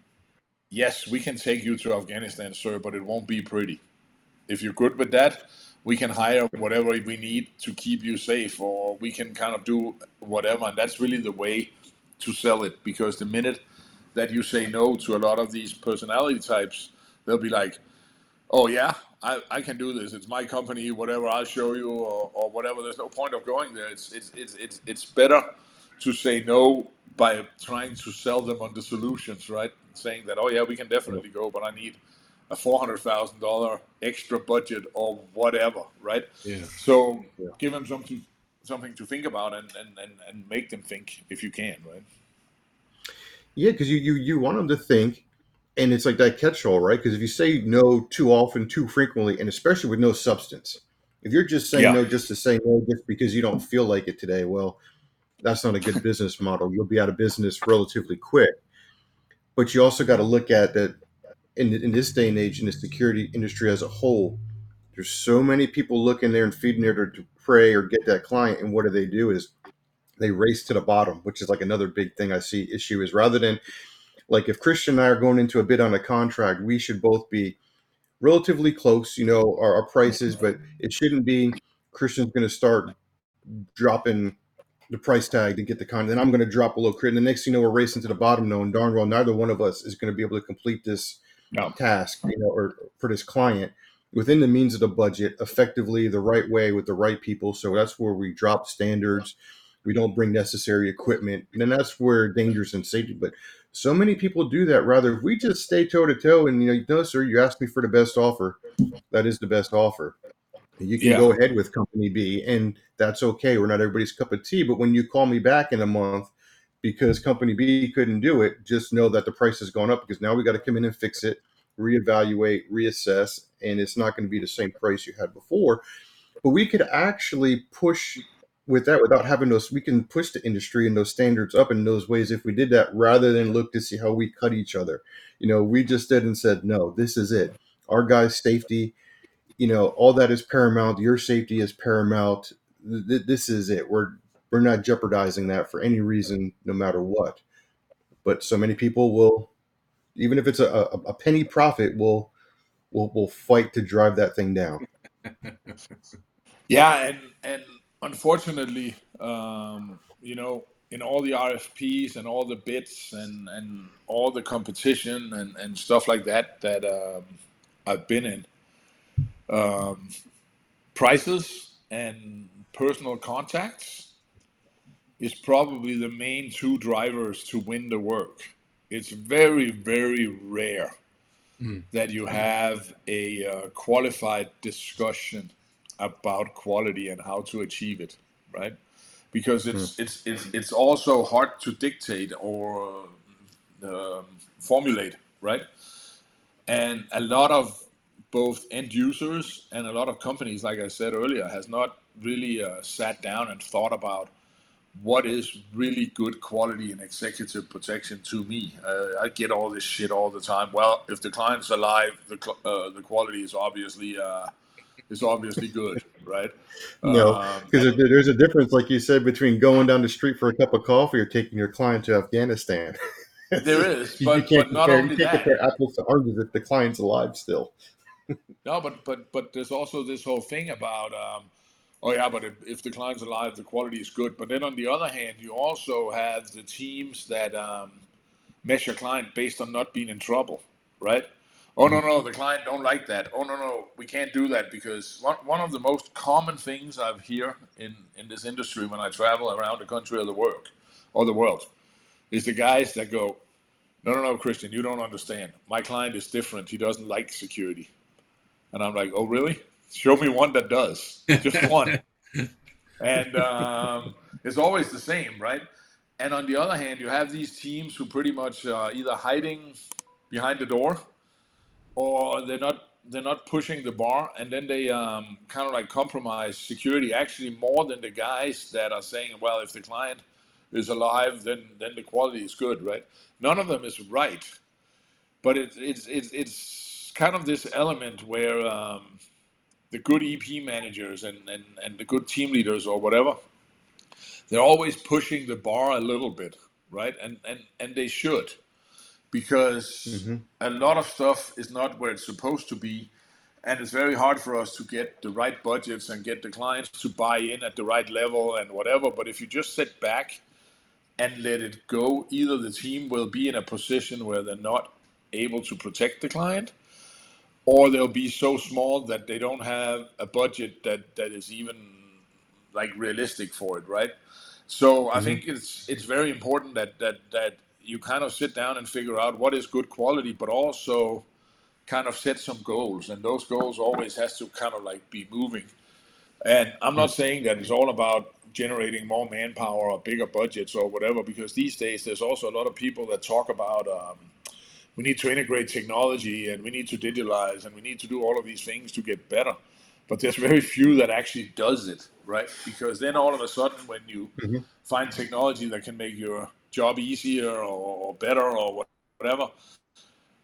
yes, we can take you to Afghanistan, sir, but it won't be pretty. If you're good with that, we can hire whatever we need to keep you safe, or we can kind of do whatever. And that's really the way to sell it because the minute that you say no to a lot of these personality types, they'll be like, oh yeah, I, I can do this. It's my company, whatever. I'll show you, or, or whatever. There's no point of going there. It's it's it's it's it's better to say no by trying to sell them on the solutions, right? Saying that, oh yeah, we can definitely go, but I need a four hundred thousand dollar extra budget or whatever, right? Yeah. So Yeah. give them something something to think about and, and, and, and make them think if you can, right? Yeah, because you, you you want them to think, and it's like that catch-all, right? Because if you say no too often, too frequently, and especially with no substance, if you're just saying Yeah. no just to say no just because you don't feel like it today, well, that's not a good business model. You'll be out of business relatively quick. But you also got to look at that in in this day and age in the security industry as a whole. There's so many people looking there and feeding there to, to prey or get that client, and what do they do is they race to the bottom, which is like another big thing I see issue is rather than like if Christian and I are going into a bid on a contract, we should both be relatively close, you know, our, our prices, but it shouldn't be Christian's going to start dropping the price tag to get the contract. Then I'm going to drop below. And the next thing you know, we're racing to the bottom, knowing darn well neither one of us is going to be able to complete this No. task, you know, or for this client within the means of the budget, effectively, the right way with the right people. So that's where we drop standards. We don't bring necessary equipment, and then that's where dangers and safety. But so many people do that. Rather, if we just stay toe to toe, and you know, no, sir, you asked me for the best offer. That is the best offer. You can Yeah. go ahead with company B, and that's okay. We're not everybody's cup of tea. But when you call me back in a month because company B couldn't do it, just know that the price has gone up because now we got to come in and fix it, reevaluate, reassess, and it's not going to be the same price you had before. But we could actually push with that without having those. We can push the industry and those standards up in those ways if we did that, rather than look to see how we cut each other. You know, we just did and said, no, this is it. Our guys' safety, you know, all that is paramount. Your safety is paramount. Th- th- This is it. We're we're not jeopardizing that for any reason, no matter what. But so many people will, even if it's a, a, a penny profit, will will will fight to drive that thing down. *laughs* Yeah, and and unfortunately, um, you know, in all the RFPs and all the bids and and all the competition and and stuff like that that um, I've been in, um, prices and personal contacts is probably the main two drivers to win the work. It's very very rare Mm. that you have a uh, qualified discussion about quality and how to achieve it, right? Because it's it's it's it's also hard to dictate or um, formulate, right? And a lot of both end users and a lot of companies, like I said earlier, has not really uh, sat down and thought about what is really good quality and executive protection to me. Uh, I get all this shit all the time. Well, if the client's alive, the cl- uh, the quality is obviously uh, is obviously good, right? No, Um, because there's a difference, like you said, between going down the street for a cup of coffee or taking your client to Afghanistan. *laughs* There is, *laughs* but- you can't but not compare, only you can't that. compare apples to oranges if the client's alive still. *laughs* No, but but but there's also this whole thing about, um, oh yeah, but if, if the client's alive, the quality is good. But then on the other hand, you also have the teams that um, measure client based on not being in trouble, right? Oh no no, the client don't like that. Oh no no, we can't do that because one one of the most common things I've hear in in this industry when I travel around the country or the world or the world is the guys that go, no no no, Christian, you don't understand. My client is different. He doesn't like security. And I'm like, oh, really? Show me one that does. Just one. *laughs* and um, it's always the same, right? And on the other hand, you have these teams who pretty much uh, either hiding behind the door or they're not they're not pushing the bar and then they um, kind of like compromise security. Actually more than the guys that are saying well if the client is alive then then the quality is good right? None of them is right. But it's it's it's, it's kind of this element where um, the good EP managers and, and, and the good team leaders or whatever, they're always pushing the bar a little bit, right? And and and they should, because mm-hmm. a lot of stuff is not where it's supposed to be, and it's very hard for us to get the right budgets and get the clients to buy in at the right level and whatever. But if you just sit back and let it go, either the team will be in a position where they're not able to protect the client, or they'll be so small that they don't have a budget that that is even like realistic for it, right? So mm-hmm. I think it's it's very important that that that you kind of sit down and figure out what is good quality, but also kind of set some goals, and those goals always has to kind of like be moving. And I'm not saying that it's all about generating more manpower or bigger budgets or whatever, because these days there's also a lot of people that talk about um, we need to integrate technology and we need to digitalize and we need to do all of these things to get better. But there's very few that actually does it, right? Because then all of a sudden, when you mm-hmm. find technology that can make your job easier or, or better or whatever,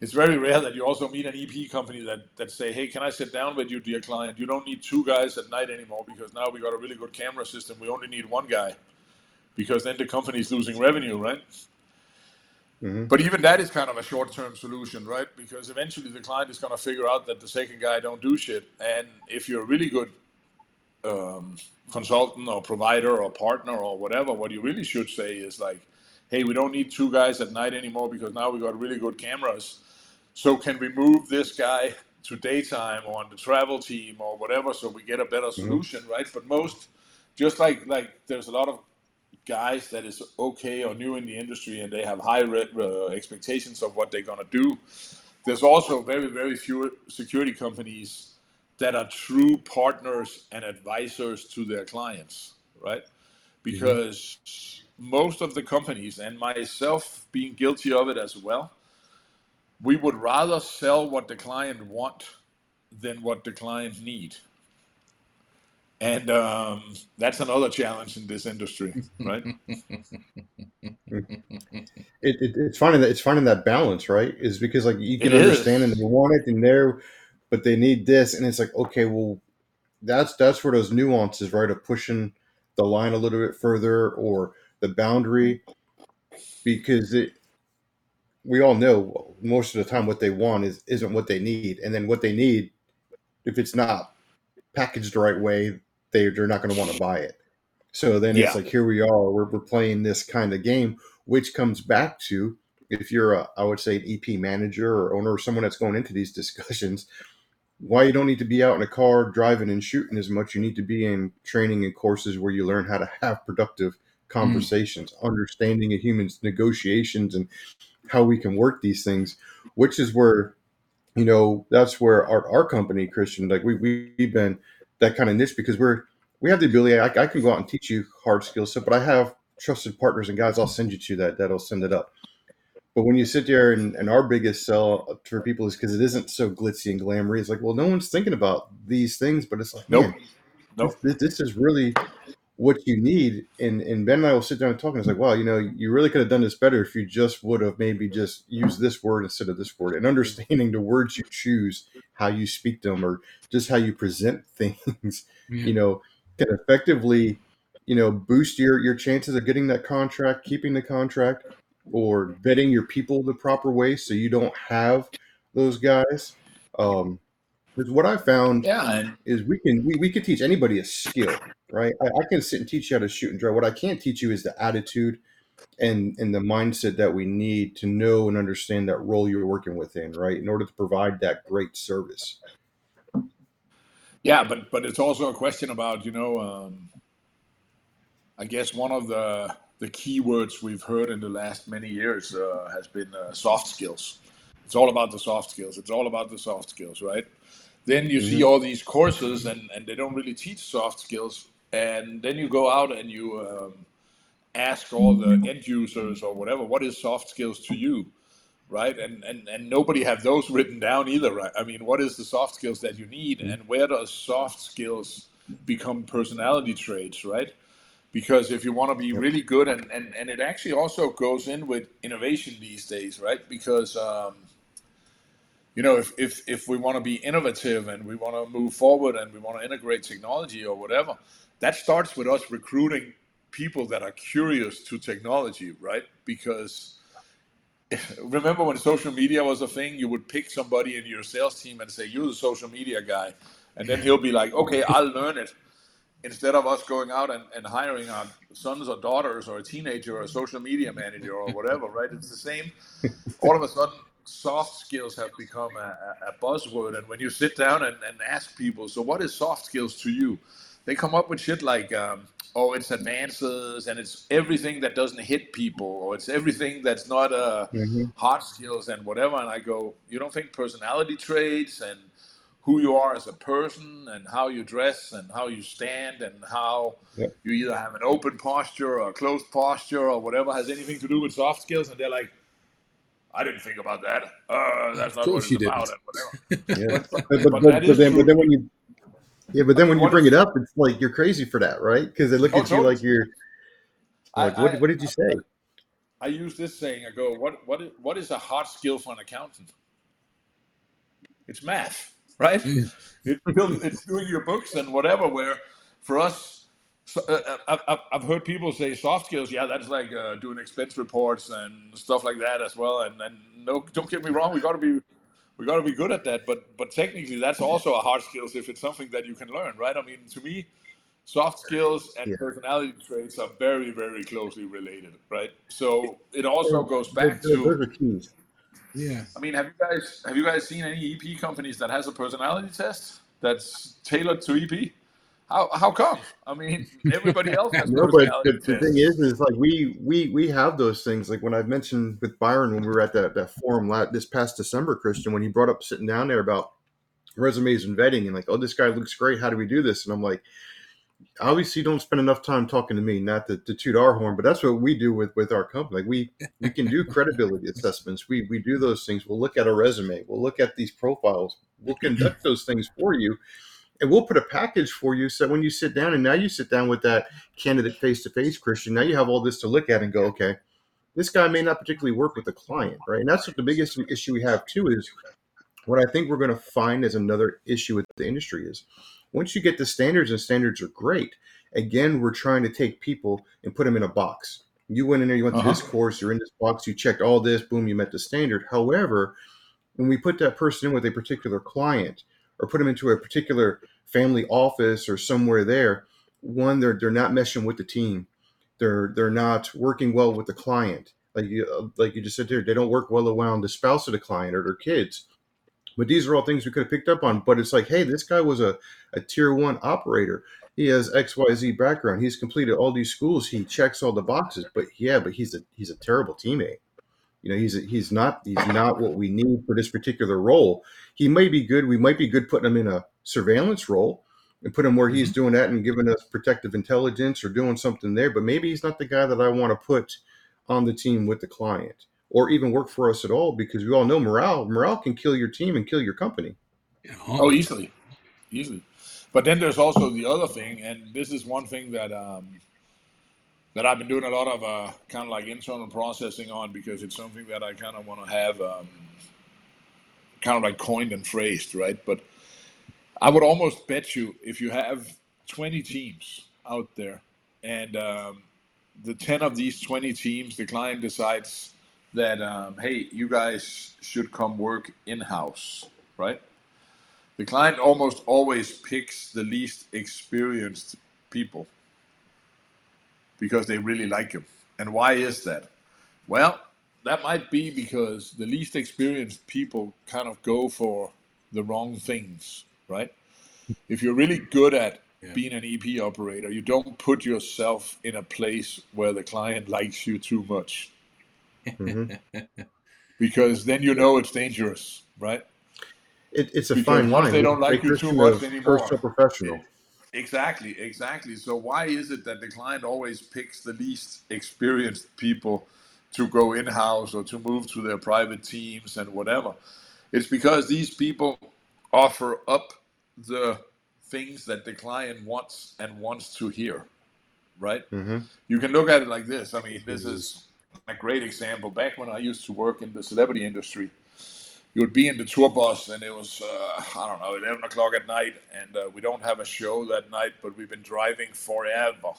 it's very rare that you also meet an EP company that, that say, hey, can I sit down with you, dear client? You don't need two guys at night anymore because now we got a really good camera system. We only need one guy because then the company is losing revenue, right? Mm-hmm. But even that is kind of a short-term solution, right? Because eventually the client is going to figure out that the second guy don't do shit. And if you're a really good um, consultant or provider or partner or whatever, what you really should say is like, hey, we don't need two guys at night anymore because now we got really good cameras so can we move this guy to daytime or on the travel team or whatever so we get a better mm-hmm. solution, mm-hmm. right? But most, just like like there's a lot of guys that is okay or new in the industry and they have high re- uh, expectations of what they're gonna do. There's also very very few security companies that are true partners and advisors to their clients, right? Mm-hmm. Because mm-hmm. most of the companies and myself being guilty of it as well we would rather sell what the client want than what the client need and um, that's another challenge in this industry right *laughs* it, it, it's finding that it's finding that balance right is because like you can it understand is. and they want it and they're but they need this and it's like okay well that's that's where those nuances right of pushing the line a little bit further or the boundary because it we all know most of the time what they want is isn't what they need, and then what they need, if it's not packaged the right way, they they're not going to want to buy it. So then yeah. it's like here we are, we're, we're playing this kind of game, which comes back to if you're a I would say an EP manager or owner or someone that's going into these discussions, why you don't need to be out in a car driving and shooting as much. You need to be in training and courses where you learn how to have productive conversations, mm. understanding a human's negotiations and how we can work these things, which is where, you know, that's where our, our company, Christian, like we, we've been that kind of niche because we're, we have the ability, I, I can go out and teach you hard skill set, but I have trusted partners and guys I'll send you to that, that'll send it up. But when you sit there and, and our biggest sell for people is because it isn't so glitzy and glamorous. It's like, well, no one's thinking about these things, but it's like, nope, man, nope. This, this, is really what you need. And and Ben and I will sit down and talk, and it's like, wow, you know, you really could have done this better if you just would have maybe just used this word instead of this word, and understanding the words you choose, how you speak them, or just how you present *laughs* things, you know, can effectively, you know, boost your your chances of getting that contract, keeping the contract, or vetting your people the proper way so you don't have those guys. Um, because what I found yeah. is we can we, we can teach anybody a skill, right? I, I, can sit and teach you how to shoot and draw. What I can't teach you is the attitude and and the mindset that we need to know and understand that role you're working within, right? In order to provide that great service. Yeah, but but it's also a question about you know, um, I guess one of the the key words we've heard in the last many years uh, has been uh, soft skills. It's all about the soft skills. It's all about the soft skills, right? Then you mm-hmm. see all these courses, and, and they don't really teach soft skills. And then you go out and you um, ask all the end users or whatever, what is soft skills to you, right? And and and nobody have those *laughs* written down either, right? I mean, what is the soft skills that you need, mm-hmm. and where does soft skills become personality traits, right? Because if you want to be really good, and, and, and it actually also goes in with innovation these days, right? Because um, you know, if if if we want to be innovative and we want to move forward and we want to integrate technology or whatever, that starts with us recruiting people that are curious to technology, right? Because *laughs* remember when social media was a thing, you would pick somebody in your sales team and say, "You're the social media guy," and then he'll be like, "Okay, I'll learn it." Instead of us going out and, and hiring our sons or daughters or a teenager or a social media manager or whatever, right? It's the same. *laughs* All of a sudden, soft skills have become a, a buzzword. And when you sit down and, and ask people, so what is soft skills to you? They come up with shit like, um, oh, it's advances and it's everything that doesn't hit people or it's everything that's not uh, Mhm. hard skills and whatever. And I go, you don't think personality traits and who you are as a person and how you dress and how you stand and how Yep. you either have an open posture or a closed posture or whatever has anything to do with soft skills. And they're like, I didn't think about that. Uh, that's not what it's about and whatever. *laughs* Yeah. *laughs* But, then, but then when you, yeah, but then when you bring it up, it's like you're crazy for that, right? Because they look Oh, at you like you're I- like, what, I- what did you say? I use this saying. I go, what what is, what is a hard skill for an accountant? It's math, right? It's, doing your books and whatever. Where for us, so, uh, I've, I've- I've heard people say soft skills. Yeah, that's like uh, doing expense reports and stuff like that as well. And and no, don't get me wrong. We got to be we got to be good at that. But but technically, that's also a hard skills if it's something that you can learn, right? I mean, to me, soft skills and Yeah. personality traits are very very closely related, right? So it also goes back Those, to. Those are keys. Yeah. I mean, have you guys have you guys seen any EP companies that has a personality test that's tailored to EP? How how come? I mean, *laughs* everybody else has No, but the, the thing is, is like we we we have those things. Like when I mentioned with Byron when we were at that that forum la this past December, Christian, when he brought up sitting down there about resumes and vetting and like, oh, this guy looks great. How do we do this? And I'm like, obviously, don't spend enough time talking to me, not to, to toot our horn, but that's what we do with with our company. Like we we can do credibility assessments. We we do those things. We'll look at a resume. We'll look at these profiles. We'll conduct those things for you. And we'll put a package for you so when you sit down and now you sit down with that candidate face to face, Christian, now you have all this to look at and go, okay, this guy may not particularly work with the client, right? And that's what the biggest issue we have too is what I think we're going to find as another issue with the industry is once you get the standards and standards are great, again, we're trying to take people and put them in a box. You went in there, you went to this Uh-huh. course, you're in this box, you checked all this, boom, you met the standard. However, when we put that person in with a particular client or put them into a particular family office or somewhere there, one, they're they're not meshing with the team. They're they're not working well with the client. Like you like you just said there, they don't work well around the spouse of the client or their kids. But these are all things we could have picked up on. But it's like, hey, this guy was a, a tier one operator. He has XYZ background. He's completed all these schools. He checks all the boxes. But yeah, but he's a he's a terrible teammate. You know, he's a, he's not he's not what we need for this particular role. He may be good. We might be good putting him in a surveillance role and put him where he's mm-hmm. doing that and giving us protective intelligence or doing something there. But maybe he's not the guy that I want to put on the team with the client or even work for us at all because we all know morale morale can kill your team and kill your company. Oh, easily, easily. But then there's also the other thing, and this is one thing that um, that I've been doing a lot of uh, kind of like internal processing on because it's something that I kind of want to have um, kind of like coined and phrased, right? But I would almost bet you if you have 20 teams out there, and um, the 10 of these 20 teams, the client decides that, um, hey, you guys should come work in house, right? The client almost always picks the least experienced people because they really like him. And why is that? Well, that might be because the least experienced people kind of go for the wrong things, right? If you're really good at Yeah. being an EP operator, you don't put yourself in a place where the client likes you too much Mhm. *laughs* because then you know it's dangerous, right? It, it's a Because fine line. they don't like you too much anymore. Personal professional. Exactly, exactly. So why is it that the client always picks the least experienced people to go in house or to move to their private teams and whatever? It's because these people offer up the things that the client wants and wants to hear, right? hmm You can look at it like this. I mean, this is a great example. Back when I used to work in the celebrity industry, you would be in the tour bus, and it was uh, I don't know 11 o'clock at night, and uh, we don't have a show that night, but we've been driving forever,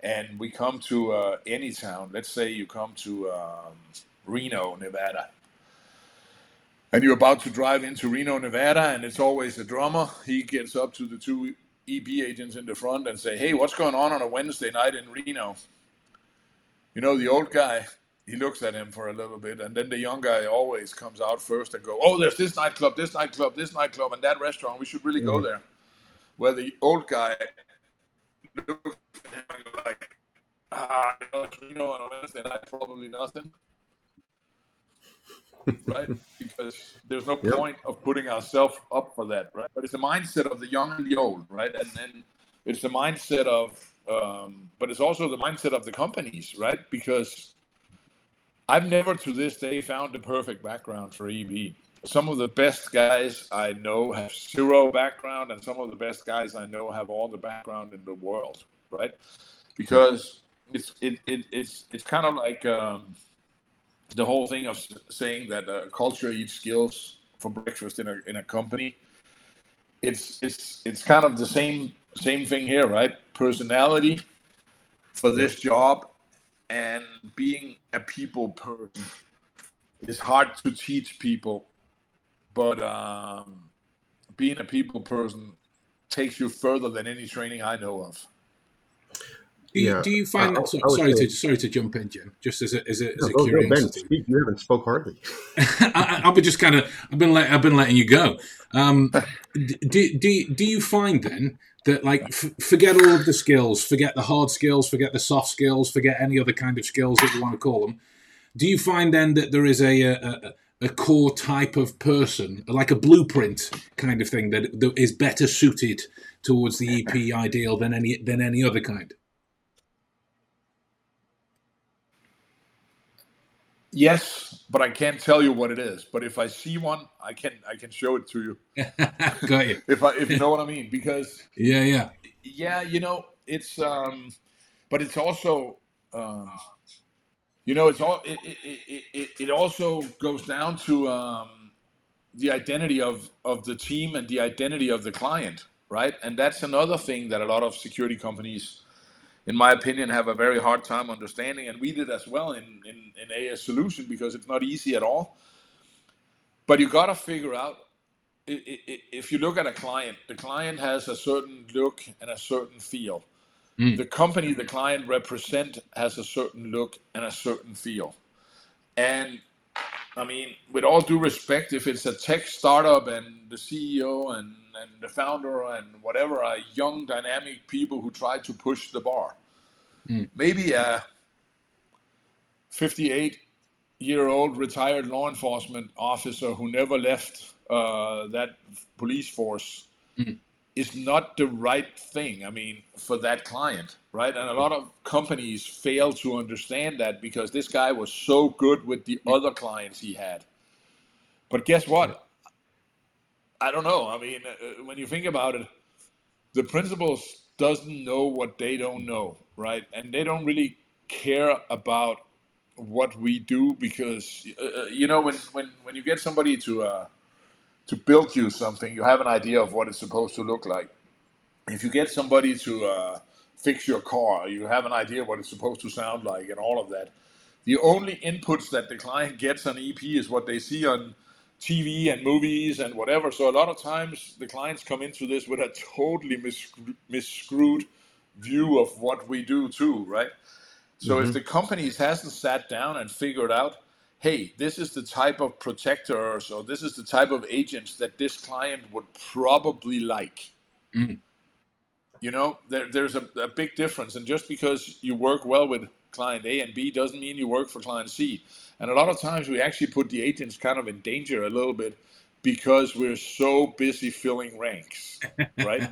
and we come to uh, any town. Let's say you come to um, Reno, Nevada. And you're about to drive into Reno, Nevada, and it's always the drummer. He gets up to the two EP agents in the front and say, "Hey, what's going on on a Wednesday night in Reno?" You know, the old guy, he looks at him for a little bit, and then the young guy always comes out first and go, "Oh, there's this nightclub, this nightclub, this nightclub, and that restaurant. We should really go Mhm. there." Where the old guy looks at him and goes like, "Ah, you know, on a Wednesday night, probably nothing." right? *laughs* Because there's no Yep. point of putting ourselves up for that, right? But it's the mindset of the young and the old, right? And then it's the mindset of, um, but it's also the mindset of the companies, right? Because I've never to this day found the perfect background for EP. Some of the best guys I know have zero background, and some of the best guys I know have all the background in the world, right? Because it's it, it it's it's kind of like um, the whole thing of saying that uh, culture eats skills for breakfast in a in a company. It's it's it's kind of the same same thing here, right? Personality for this job and being a people person is hard to teach people, but um, being a people person takes you further than any training I know of. Do you, Yeah, do you find that? Sorry say- to sorry to jump in, Jim. Just as a as a, as a No, Ben, curiosity. speak. You haven't spoke hardly. *laughs* I, I've been just kind of I've been let, I've been letting you go. Um, do, do do you find then that like f- forget all of the skills, forget the hard skills, forget the soft skills, forget any other kind of skills that you want to call them? Do you find then that there is a a, a, a core type of person, like a blueprint kind of thing that, that is better suited towards the EP ideal than any than any other kind? Yes, but I can't tell you what it is. But if I see one, I can I can show it to you. *laughs* Got you. If I if you know what I mean, because Yeah, yeah. yeah, you know, it's um, but it's also um, you know, it's all it it, it, it, it also goes down to um, the identity of of the team and the identity of the client, right? And that's another thing that a lot of security companies, in my opinion, have a very hard time understanding, and we did as well in in, in AS Solution because it's not easy at all. But you got to figure out if you look at a client, the client has a certain look and a certain feel. Mm. The company the client represent has a certain look and a certain feel. And I mean, with all due respect, if it's a tech startup and the CEO and, and the founder and whatever are young, dynamic people who try to push the bar, Mm. maybe a 58 year old retired law enforcement officer who never left uh, that police force Mhm. is not the right thing. I mean, for that client, right? And a lot of companies fail to understand that because this guy was so good with the other clients he had. But guess what? I don't know. I mean, uh, when you think about it, the principals doesn't know what they don't know, right? And they don't really care about what we do because uh, uh, you know when when when you get somebody to uh, to build you something, you have an idea of what it's supposed to look like. If you get somebody to uh, fix your car, you have an idea what it's supposed to sound like and all of that. The only inputs that the client gets on EP is what they see on TV and movies and whatever. So a lot of times the clients come into this with a totally mis- misscrewed view of what we do too, right? So if Mhm. the companies hasn't sat down and figured out, hey, this is the type of protectors or this is the type of agents that this client would probably like. Mm. You know, there, there's a, a big difference, and just because you work well with client A and B doesn't mean you work for client C. And a lot of times we actually put the agents kind of in danger a little bit because we're so busy filling ranks, *laughs* right?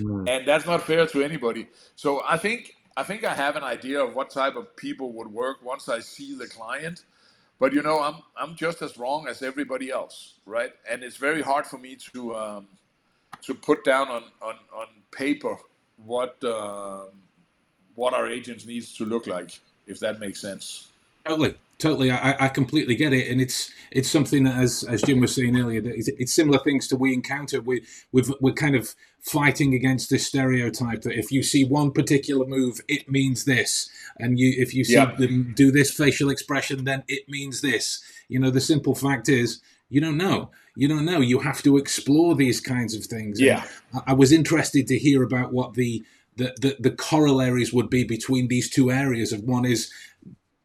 Mm. and that's not fair to anybody. So I think I think I have an idea of what type of people would work once I see the client. But you know, I'm I'm just as wrong as everybody else, right? And it's very hard for me to um, to put down on on, on paper what um what our agents needs to look like, if that makes sense. Totally, totally. I, I completely get it, and it's it's something that, as as Jim was saying earlier, that it's, it's similar things to we encounter. We we've, we're kind of fighting against this stereotype that if you see one particular move, it means this, and you if you see Yeah. them do this facial expression, then it means this. You know, the simple fact is you don't know. You don't know. You have to explore these kinds of things. Yeah. I- I was interested to hear about what the the, the, the corollaries would be between these two areas of one is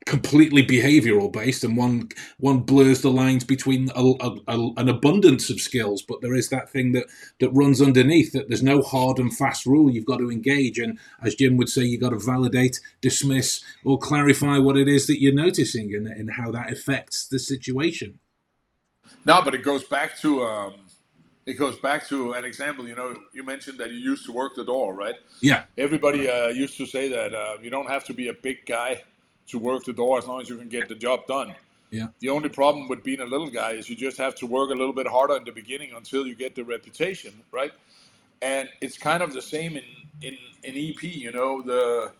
completely behavioral based and one one blurs the lines between a, a, a- an abundance of skills but there is that thing that that runs underneath that there's no hard and fast rule you've got to engage and as jim would say you've got to validate dismiss or clarify what it is that you're noticing and, and how that affects the situation No, but it goes back to um, it goes back to an example. You know, you mentioned that you used to work the door, right? yeah Everybody uh, used to say that uh, you don't have to be a big guy to work the door as long as you can get the job done. yeah The only problem with being a little guy is you just have to work a little bit harder in the beginning until you get the reputation, right? And it's kind of the same in in, in EP. You know, the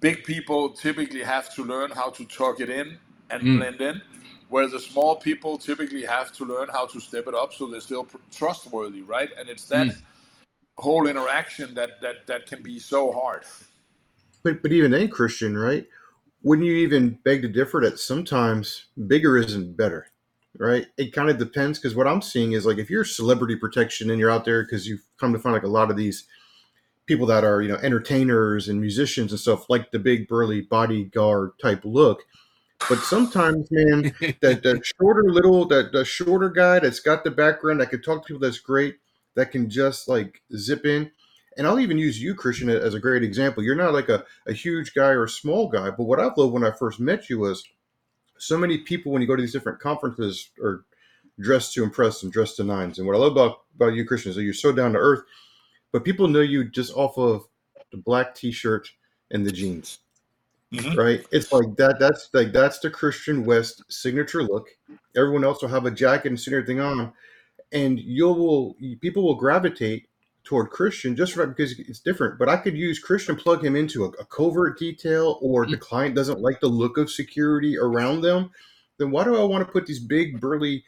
big people typically have to learn how to tuck it in and Mm. blend in, where the small people typically have to learn how to step it up so they're still pr- trustworthy, right? And it's that whole interaction that that that can be so hard. But but even then, Christian, right? Wouldn't you even beg to differ that sometimes bigger isn't better, right? It kind of depends because what I'm seeing is like if you're celebrity protection and you're out there because you've come to find like a lot of these people that are you know entertainers and musicians and stuff like the big burly bodyguard type look. But sometimes, man, that that *laughs* shorter little that the shorter guy that's got the background that can talk to people that's great that can just like zip in and i'll even use you christian as a great example you're not like a, a huge guy or a small guy but what i've loved when i first met you was so many people when you go to these different conferences are dressed to impress and dressed to nines and what i love about about you christian is that you're so down to earth but people know you just off of the black t-shirt and the jeans Mhm. right? It's like that. That's like that's the Christian West signature look. Everyone else will have a jacket and see everything on, and you'll will people will gravitate toward Christian just right because it's different. But I could use Christian, plug him into a, a covert detail, or the client doesn't like the look of security around them. Then why do I want to put these big, burly,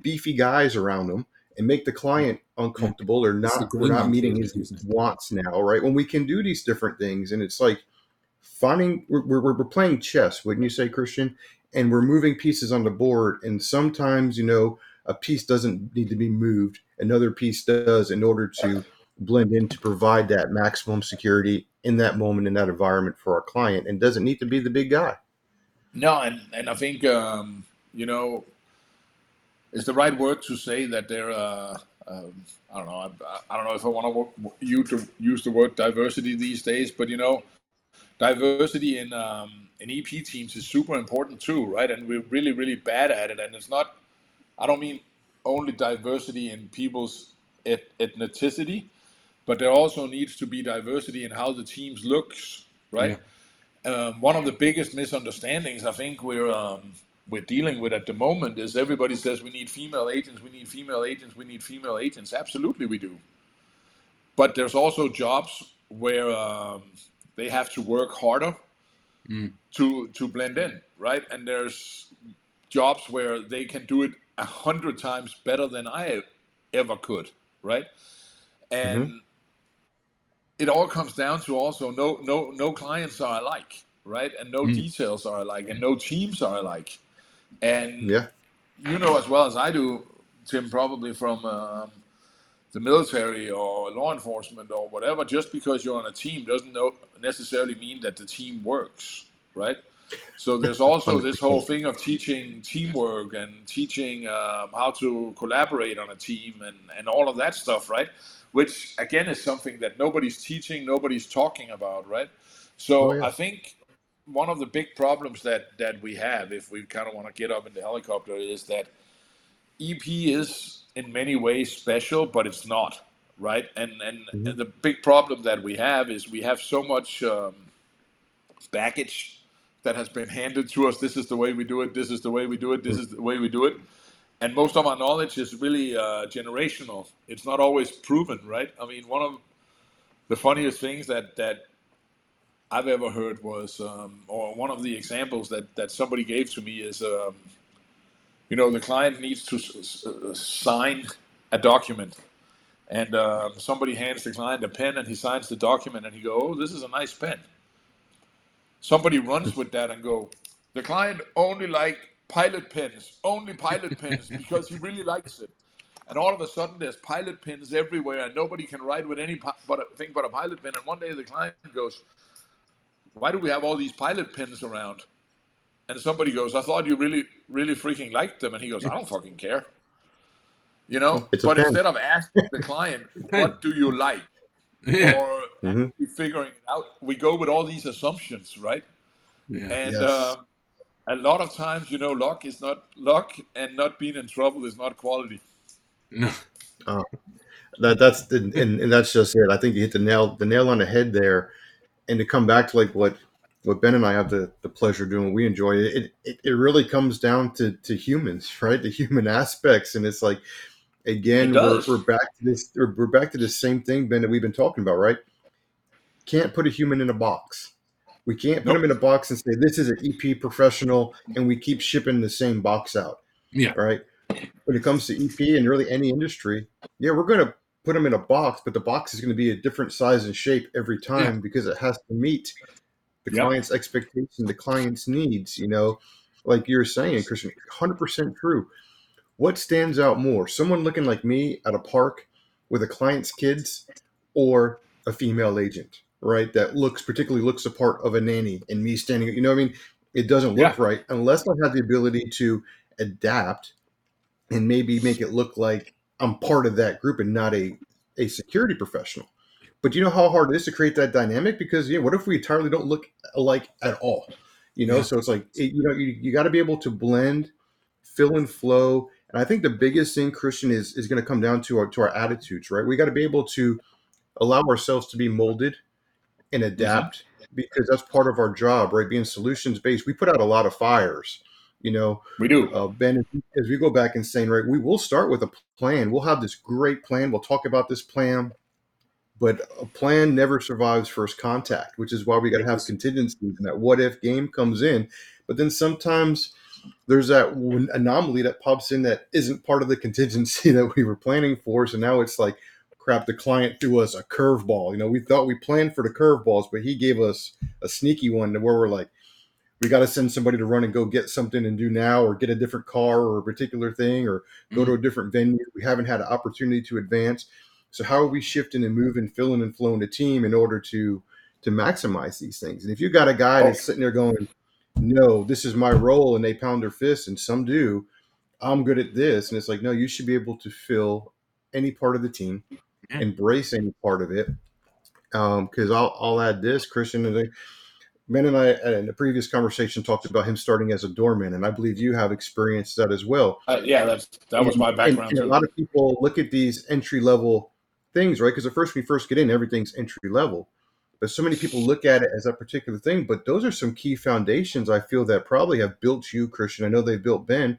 beefy guys around them and make the client uncomfortable or not? We're not meeting his wants now, right? When we can do these different things, and it's like finding we're, we're, we're playing chess wouldn't you say christian and we're moving pieces on the board and sometimes you know a piece doesn't need to be moved another piece does in order to blend in to provide that maximum security in that moment in that environment for our client and doesn't need to be the big guy No, and and I think um, you know, is the right word to say that they're. Uh, um, I don't know. I, I don't know if I want to you to use the word diversity these days, but you know, diversity in um, in EP teams is super important too, right? And we're really really bad at it. And it's not. I don't mean only diversity in people's et- ethnicity, but there also needs to be diversity in how the teams looks, right? um, one of the biggest misunderstandings I think we're um, we're dealing with at the moment is everybody says we need female agents, we need female agents, we need female agents. Absolutely, we do. But there's also jobs where um, they have to work harder Mm. to to blend in, right? And there's jobs where they can do it a hundred times better than I ever could, right? And it all comes down to also no no no clients are alike, right? And no Mm. details are alike, and no teams are alike. And yeah you know as well as I do, Tim, probably from um, the military or law enforcement or whatever. Just because you're on a team doesn't know, necessarily mean that the team works, right? So there's also this whole thing of teaching teamwork and teaching um, how to collaborate on a team and, and all of that stuff, right? Which again is something that nobody's teaching, nobody's talking about, right? So Oh, yeah. I think one of the big problems that that we have, if we kind of want to get up in the helicopter, is that EP is in many ways special, but it's not, right? And and, Mhm. and the big problem that we have is we have so much um, baggage that has been handed to us. This is the way we do it. This is the way we do it. This is the way we do it. And most of our knowledge is really uh, generational. It's not always proven, right? I mean, one of the funniest things that that I've ever heard was, um, or one of the examples that, that somebody gave to me is, um, you know, the client needs to s- s- sign a document, and um, somebody hands the client a pen, and he signs the document, and he go, "Oh, this is a nice pen." Somebody runs with that and go, "The client only like pilot pens, only pilot pens, *laughs* because he really likes it." And all of a sudden, there's pilot pins everywhere, and nobody can write with any pi- but a thing but a pilot pen. And one day, the client goes, "Why do we have all these pilot pins around?" And somebody goes, "I thought you really, really freaking liked them." And he goes, "I don't fucking care." You know, It's but pen. instead of asking the client, *laughs* "What do you like?" Yeah. or Mhm. figuring it out, we go with all these assumptions, right? Yeah. And Yes. um, a lot of times, you know, luck is not luck, and not being in trouble is not quality. No. Oh. That that's the, and, and that's just it. I think you hit the nail the nail on the head there. And to come back to like what what Ben and I have the, the pleasure of doing, we enjoy it. It, it really comes down to, to humans, *laughs* right? The human aspects, and it's like again, It we're, we're back to this. We're, we're back to the same thing, Ben, that we've been talking about, right? Can't put a human in a box. We can't put Nope. them in a box and say this is an EP professional, and we keep shipping the same box out Yeah. right? When it comes to EP and really any industry, yeah, we're going to put them in a box, but the box is going to be a different size and shape every time because it has to meet the Yep. client's expectation, the client's needs. You know, like you're saying, Christian, hundred percent true. What stands out more? Someone looking like me at a park with a client's kids, or a female agent, right? That looks particularly looks the part of a nanny, and me standing. You know, what I mean, it doesn't look Yeah. right unless I have the ability to adapt and maybe make it look like I'm part of that group and not a a security professional. But you know how hard it is to create that dynamic because yeah, what if we entirely don't look alike at all? You know, Yeah. so it's like it, you know you, you got to be able to blend, fill and flow. And I think the biggest thing, Christian, is is going to come down to our to our attitudes, right? We got to be able to allow ourselves to be molded and adapt because that's part of our job, right? Being solutions based, we put out a lot of fires. You know, We do. uh, Ben, as we- go back and saying, right, we will start with a plan. We'll have this great plan. We'll talk about this plan, but a plan never survives first contact, which is why we got to have contingencies and that what if game comes in. But then sometimes there's that one anomaly that pops in that isn't part of the contingency *laughs* that we were planning for. So now it's like, crap, the client threw us a curveball. You know, we thought we planned for the curveballs, but he gave us a sneaky one to where we're like, we got to send somebody to run and go get something and do now or get a different car or a particular thing or go to mm-hmm. a different venue. We haven't had an opportunity to advance. So how are we shifting and moving filling and flowing the team in order to to maximize these things? And if you got a guy that's oh. sitting there going no this is my role and they pound their fists and some do i'm good at this and it's like no you should be able to fill any part of the team Yeah. embrace any part of it because I'll, I'll add this christian and I- Ben and I, in a previous conversation, talked about him starting as a doorman, and I believe you have experienced that as well. Uh, yeah, that's that was my background and a lot of people look at these entry level things, right? Because at first, when you first get in, everything's entry level. But so many people look at it as that particular thing. But those are some key foundations I feel that probably have built you, Christian. I know they've built Ben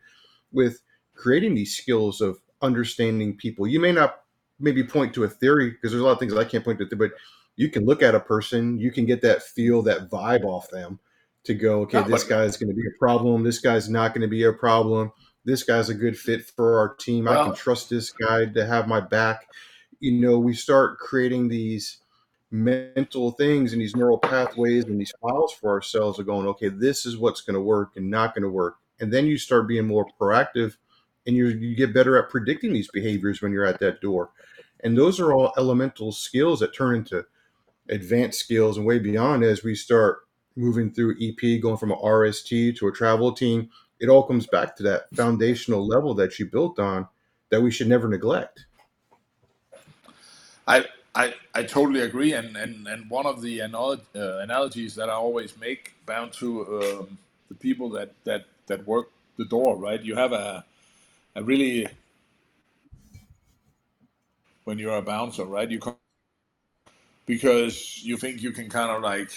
with creating these skills of understanding people. You may not maybe point to a theory because there's a lot of things I can't point to, but you can look at a person, you can get that feel, that vibe off them to go, okay, No, this but- guy's going to be a problem. This guy's not going to be a problem. This guy's a good fit for our team. I can trust this guy to have my back. You know, we start creating these mental things and these neural pathways and these files for ourselves of going, okay, this is what's going to work and not going to work. And then you start being more proactive and you, you get better at predicting these behaviors when you're at that door. And those are all elemental skills that turn into advanced skills and way beyond as we start moving through EP, going from an RST to a travel team. It all comes back to that foundational level that you built on that we should never neglect. I, I, I totally agree, and, and, and one of the anal- uh, analogies that I always make bound to um, the people that, that, that work the door, right? You have a, a really, when you're a bouncer, right? You come because you think you can kind of like,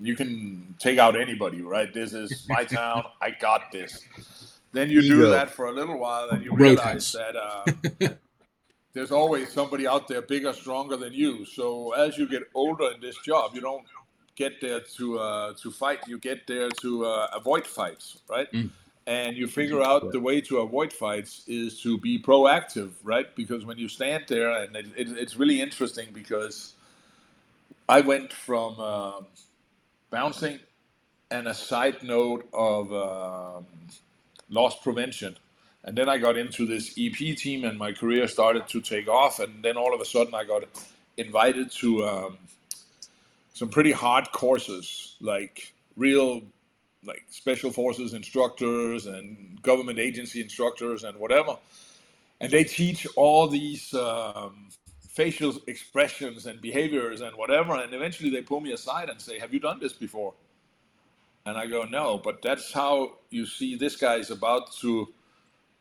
you can take out anybody, right? This is my *laughs* town, I got this. Then you do that for a little while, and you realize Roadhouse. that. Uh, there's always somebody out there bigger, stronger than you. So as you get older in this job, you don't get there to uh, to fight. You get there to uh, avoid fights, right? Mm. And you figure out the way to avoid fights is to be proactive, right? Because when you stand there, and it, it, it's really interesting because I went from um bouncing and a side note of um, loss prevention. And then I got into this EP team, and my career started to take off. And then all of a sudden, I got invited to um, some pretty hard courses, like real, like special forces instructors and government agency instructors and whatever. And they teach all these um, facial expressions and behaviors and whatever. And eventually, they pull me aside and say, "Have you done this before?" And I go, no, but that's how you see this guy is about to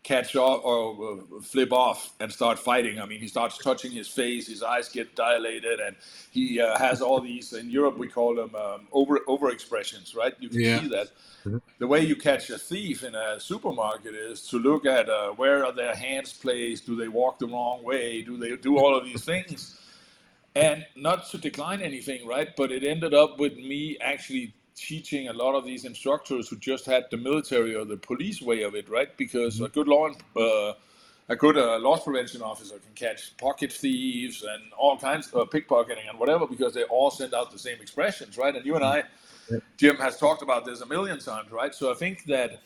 catch off or flip off and start fighting. I mean, he starts touching his face, his eyes get dilated, and he uh, has all these. In Europe, we call them um, over over expressions, right? You can Yeah. see that. The way you catch a thief in a supermarket is to look at uh, where are their hands placed. Do they walk the wrong way? Do they do all of these things? And not to decline anything, right? But it ended up with me actually teaching a lot of these instructors who just had the military or the police way of it, right? Because a good law, uh, a good uh, loss prevention officer can catch pocket thieves and all kinds of pickpocketing and whatever because they all send out the same expressions, right? And you and I, Jim has talked about this a million times, right? So I think that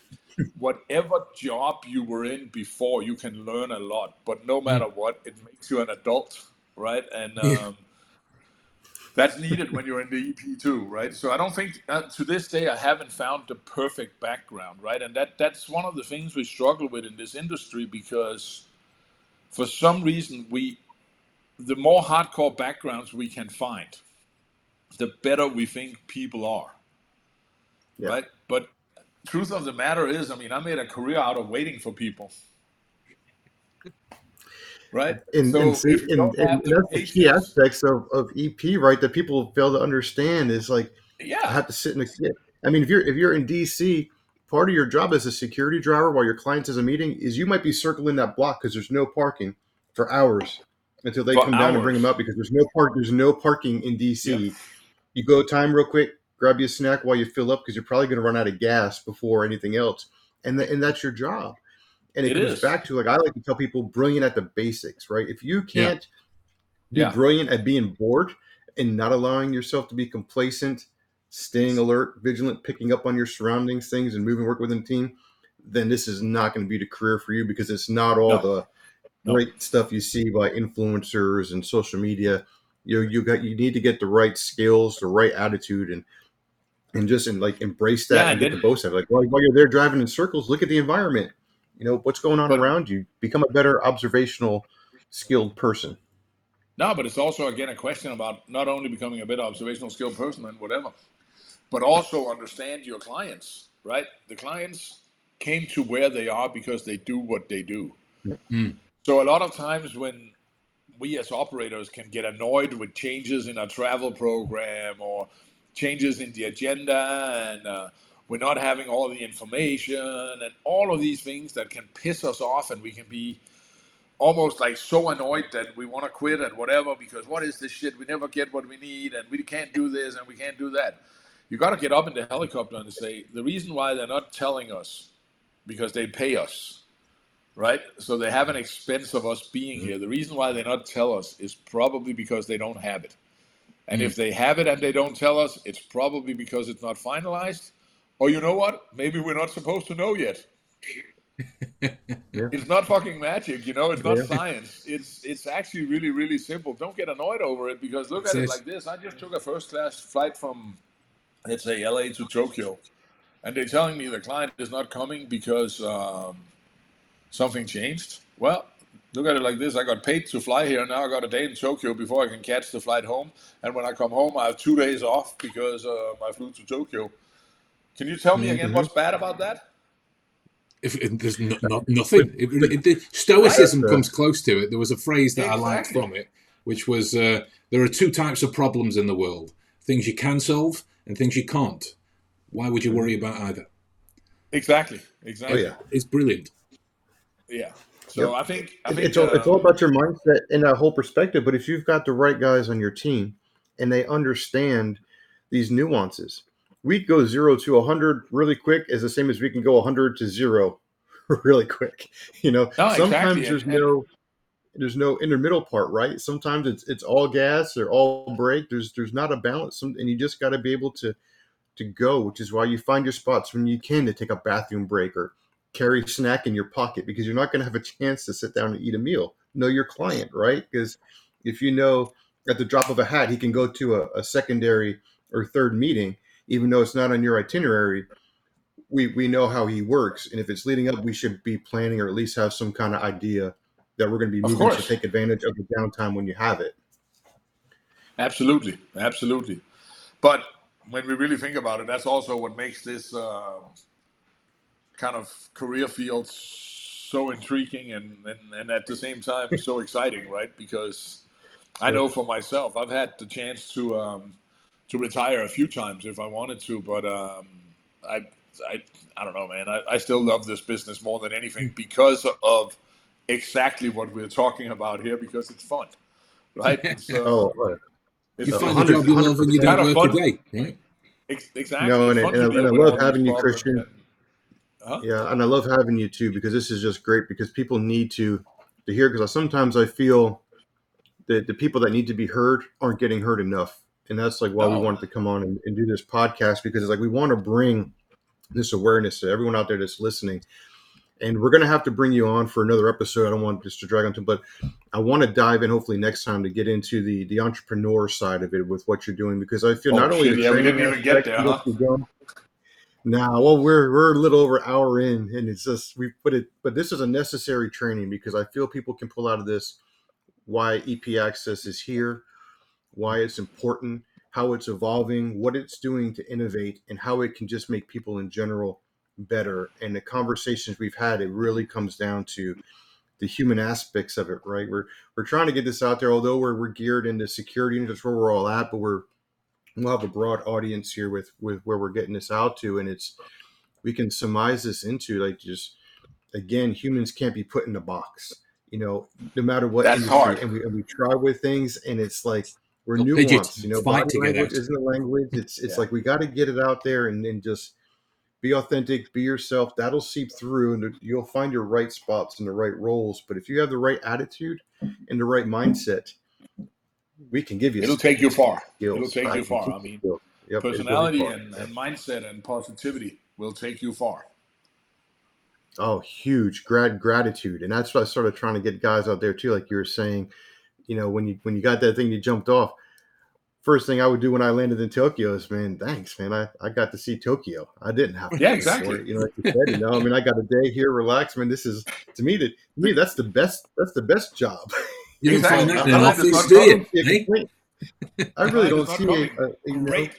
whatever job you were in before, you can learn a lot, but no matter what, it makes you an adult, right? And um, that's needed when you're in the EP too, right? So I don't think uh, to this day I haven't found the perfect background, right? And that that's one of the things we struggle with in this industry because for some reason we the more hardcore backgrounds we can find, the better we think people are. Yeah. Right? But truth of the matter is, I mean, I made a career out of waiting for people. Right? And, So and, and, and that's the key aspects of, of EP, right? That people fail to understand is like yeah, I have to sit in the. I mean, if you're if you're in DC, part of your job as a security driver while your client is a meeting is you might be circling that block because there's no parking for hours until they For come down and bring them up because there's no park. There's no parking in DC. Yeah. You go time real quick, grab you a snack while you fill up because you're probably going to run out of gas before anything else, and th- and that's your job. And it, It comes is. back to like I like to tell people, brilliant at the basics, right? If you can't be Yeah. brilliant at being bored and not allowing yourself to be complacent, staying alert, vigilant, picking up on your surroundings, things, and moving work within a team, then this is not going to be the career for you because it's not all No. the No. great stuff you see by influencers and social media. You know, you got you need to get the right skills, the right attitude, and and just and like embrace that Yeah, and get the boast of it. Like while, while you're there driving in circles, look at the environment. You know what's going on But- around you. Become a better observational, skilled person. No, but it's also again a question about not only becoming a better observational skilled person and whatever, but also understand your clients, right? The clients came to where they are because they do what they do. Mm. So a lot of times when we as operators can get annoyed with changes in our travel program or changes in the agenda and uh, we're not having all the information and all of these things that can piss us off and we can be almost like so annoyed that we want to quit and whatever because what is this shit? We never get what we need and we can't do this and we can't do that. You got to get up in the helicopter and say the reason why they're not telling us because they pay us, right? So they have an expense of us being mm-hmm. here. The reason why they not tell us is probably because they don't have it. And mm. if they have it and they don't tell us, it's probably because it's not finalized. Or you know what? Maybe we're not supposed to know yet. It's not fucking magic, you know. It's not Yeah. science. It's it's actually really really simple. Don't get annoyed over it because look at It it like this. I just took a first class flight from let's say LA to Tokyo, and they're telling me the client is not coming because um, something changed. Well, look at it like this. I got paid to fly here. And now I got a day in Tokyo before I can catch the flight home. And when I come home, I have two days off because uh, I flew to Tokyo. Can you tell me again what's bad about that? If, if there's no, no, nothing, it, it, the stoicism comes close to it. There was a phrase that I liked from it, which was uh, there are two types of problems in the world: things you can solve and things you can't. Why would you worry about either? Exactly. Exactly. Oh yeah, It's brilliant. Yeah. So Yep. I think I think it's all, it's all about your mindset and that whole perspective. But if you've got the right guys on your team and they understand these nuances, we go zero to 100 really quick is the same as we can go 100 to zero *laughs* really quick. You know, oh, No, sometimes exactly, there's and- no there's no intermiddle part, right? Sometimes it's it's all gas or all brake. There's there's not a balance, and you just got to be able to to go, which is why you find your spots when you can to take a bathroom break or carry a snack in your pocket because you're not going to have a chance to sit down and eat a meal. Know your client, right? Because if you know at the drop of a hat he can go to a, a secondary or third meeting, even though it's not on your itinerary, we we know how he works, and if it's leading up, we should be planning or at least have some kind of idea that we're going to be moving to take advantage of the downtime when you have it. Absolutely, absolutely. But when we really think about it, that's also what makes this uh, kind of career field so intriguing and, and, and at the same time so exciting, right? Because I know for myself, I've had the chance to um, to retire a few times if I wanted to, but um, I, I I don't know, man. I, I still love this business more than anything because of exactly what we're talking about here, because it's fun, right? *laughs* It's, uh, Oh, right. it's You find a job you love and you don't of work a day, right? Ex- Exactly. No, and I- and I- and I love having you, Christian. and- Huh? Yeah, and I love having you too because this is just great because people need to to hear because sometimes I feel that the people that need to be heard aren't getting heard enough, and that's like why we oh. wanted to come on and, and do this podcast because it's like we want to bring this awareness to everyone out there that's listening. And we're going to have to bring you on for another episode. I don't want this to drag on to, but I want to dive in hopefully next time to get into the the entrepreneur side of it with what you're doing because I feel Oh, not only yeah, we didn't even get there, huh? now, well, we're we're a little over an hour in, and it's just we put it. But this is a necessary training because I feel people can pull out of this why EP Access is here, why it's important, how it's evolving, what it's doing to innovate, and how it can just make people in general better. And the conversations we've had, it really comes down to the human aspects of it, right? We're we're trying to get this out there, although we're we're geared into security and that's where we're all at, but we're we'll have a broad audience here with with where we're getting this out to and it's we can surmise this into like just again humans can't be put in a box you know no matter what That's industry. hard. and we, and we try with things and it's like we're Well, they just nuanced you know body language isn't a language it's it's Yeah. like we got to get it out there and then just be authentic be yourself that'll seep through and you'll find your right spots and the right roles but if you have the right attitude and the right mindset we can give you It'll take you far. skills. It'll take I you far. I mean. Yep, really personality and, and mindset and positivity will take you far. oh, huge grat- gratitude, and that's what I started trying to get guys out there too. Like you were saying, you know, when you when you got that thing, you jumped off. First thing I would do when I landed in Tokyo is, man, thanks, man. I, I got to see Tokyo. I didn't have to Yeah, exactly. it. You know, like you said, you know, I mean, I got a day here, relax, man. This is to me that to me that's the best. That's the best job. *laughs* You don't find Exactly. that in an I- I office, just do don't? See a Hey? complaint. I really Client don't is not see coming. it. Uh, you know, Great.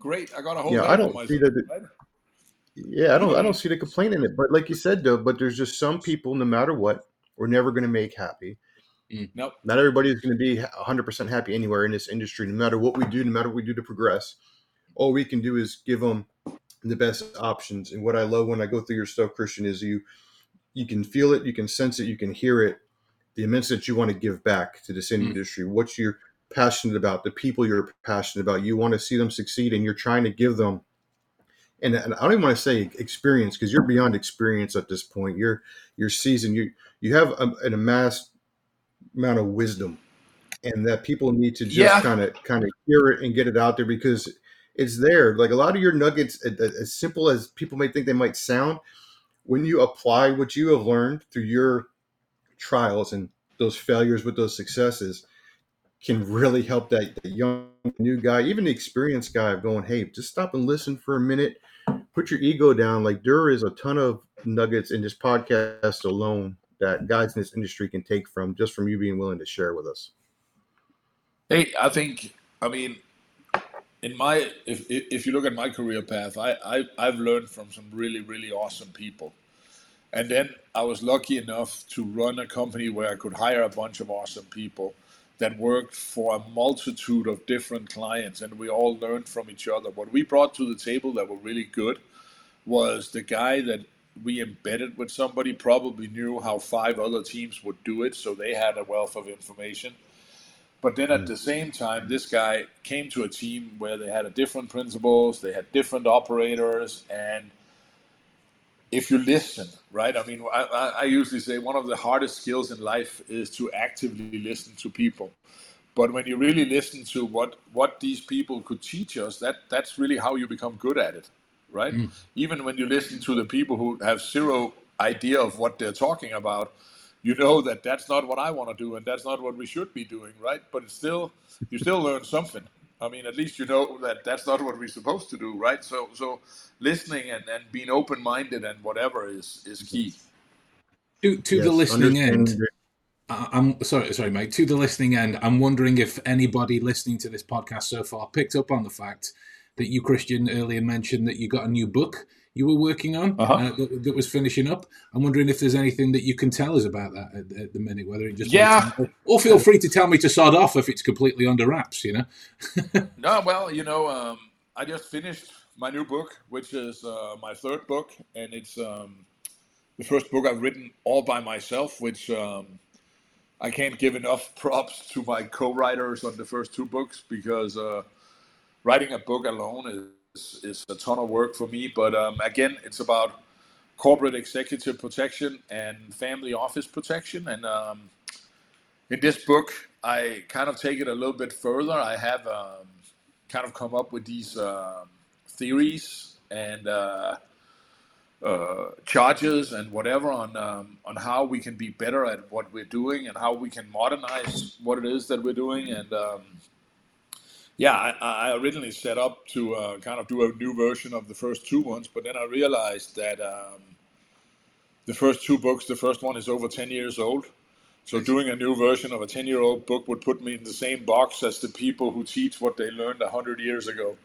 Great. I got a whole Yeah, I don't see that- right? Yeah, I don't I don't see the complaint in it. But like you said though, but there's just some people, no matter what, we're never gonna make happy. Nope. Not everybody is gonna be 100 percent happy anywhere in this industry, no matter what we do, no matter what we do to progress. All we can do is give them the best options. And what I love when I go through your stuff, Christian, is you you can feel it, you can sense it, you can hear it, the immense that you want to give back to this Mm. industry, what you're passionate about, the people you're passionate about. You want to see them succeed and you're trying to give them and, and I don't even want to say experience because you're beyond experience at this point. You're you're seasoned. You you have a, an amassed amount of wisdom, and that people need to just kind of kind of hear it and get it out there because it's there. Like a lot of your nuggets, as simple as people may think they might sound, when you apply what you have learned through your trials and those failures with those successes, can really help that, that young new guy, even the experienced guy, of going, hey, just stop and listen for a minute put your ego down. Like there is a ton of nuggets in this podcast alone that guys in this industry can take from just from you being willing to share with us. Hey, I think I mean, in my if if you look at my career path, I, I I've learned from some really really awesome people, and then I was lucky enough to run a company where I could hire a bunch of awesome people that worked for a multitude of different clients, and we all learned from each other. What we brought to the table that were really good was the guy that we embedded with somebody probably knew how five other teams would do it, so they had a wealth of information. But then at mm. the same time, this guy came to a team where they had a different principles, they had different operators, and if you listen, right? I mean, I, I usually say one of the hardest skills in life is to actively listen to people. But when you really listen to what what these people could teach us, that that's really how you become good at it, right? Mm. Even when you listen to the people who have zero idea of what they're talking about, you know that that's not what I want to do and that's not what we should be doing, right? But it's still you still learn something. I mean, at least you know that that's not what we're supposed to do, right? So, so listening and, and being open minded and whatever is is key. To to yes, the listening end, I'm sorry, sorry, mate. To the listening end, I'm wondering if anybody listening to this podcast so far picked up on the fact that you, Christian, earlier mentioned that you got a new book you were working on uh-huh. uh, that, that, was finishing up. I'm wondering if there's anything that you can tell us about that at, at the minute, whether it just yeah, or feel free to tell me to sod off if it's completely under wraps. You know. *laughs* no, well, you know, um, I just finished my new book, which is uh, my third book, and it's um, the first book I've written all by myself, which. Um, I can't give enough *laughs* props to my co-writers on the first two books because uh, writing a book alone is is, a ton of work for me. But um, again, it's about corporate executive protection and family office protection. And um, in this book, I kind of take it a little bit further. I have um, kind of come up with these uh, theories and uh, uh, charges and whatever on um, on how we can be better at what we're doing and how we can modernize what it is that we're doing and um, yeah, I, I, originally set up to uh, kind of do a new version of the first two ones, but then I realized that um, the first two books, the first one is over 10 years old. So doing a new version of a 10 year old book would put me in the same box as the people who teach what they learned 100 years ago.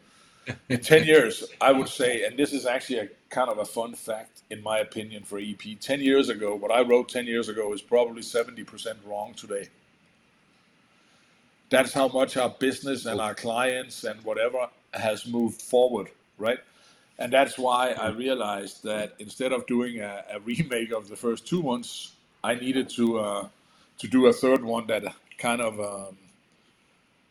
In 10 *laughs* years, I would say, and this is actually a kind of a fun fact, in my opinion, for EP 10 years ago, what I wrote 10 years ago is probably 70% wrong today that's how much our business and our clients and whatever has moved forward, right? And that's why I realized that instead of doing a, a remake of the first two ones, I needed to uh, to do a third one that kind of um,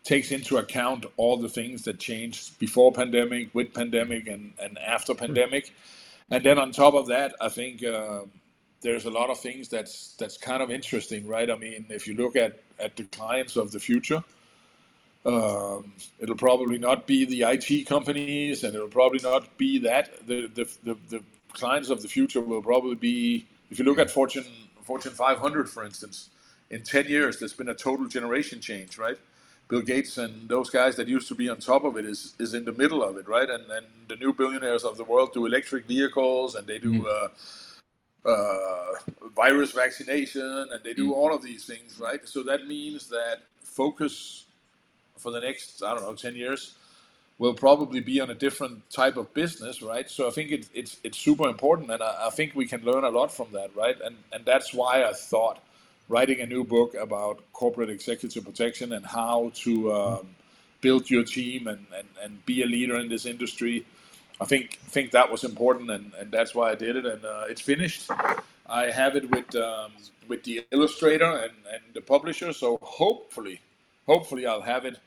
takes into account all the things that changed before pandemic, with pandemic, and, and after pandemic. And then on top of that, I think uh, there's a lot of things that's that's kind of interesting, right? I mean, if you look at at the clients of the future. Um, it'll probably not be the IT companies, and it'll probably not be that. The, the, the, the, clients of the future will probably be, if you look at Fortune Fortune 500, for instance, in 10 years, there's been a total generation change, right? Bill Gates and those guys that used to be on top of it is is in the middle of it, right? And and the new billionaires of the world do electric vehicles, and they do. Mm. Uh, uh, virus vaccination, and they do mm. all of these things, right? So that means that focus for the next, I don't know, 10 years will probably be on a different type of business, right? So I think it, it's it's super important, and I, I, think we can learn a lot from that, right? And and that's why I thought writing a new book about corporate executive protection and how to um, build your team and, and, and be a leader in this industry I think think that was important, and, and that's why I did it. And uh, it's finished. I have it with um, with the illustrator and, and the publisher. So hopefully, hopefully I'll have it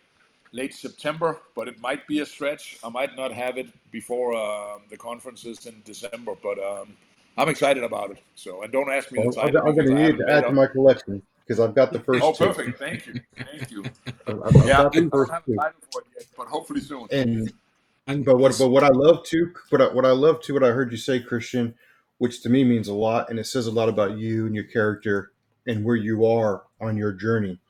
late September. But it might be a stretch. I might not have it before uh, the conferences in December. But um, I'm excited about it. So and don't ask me. Well, I'm, I'm going to need to add to my collection because I've got the *laughs* first. oh, two. perfect! Thank you, thank you. *laughs* I've, I've yeah, I don't have a title for it yet, but hopefully soon. And and but what but what I love too, what I, what I love too, what I heard you say, Christian, which to me means a lot, and it says a lot about you and your character and where you are on your journey.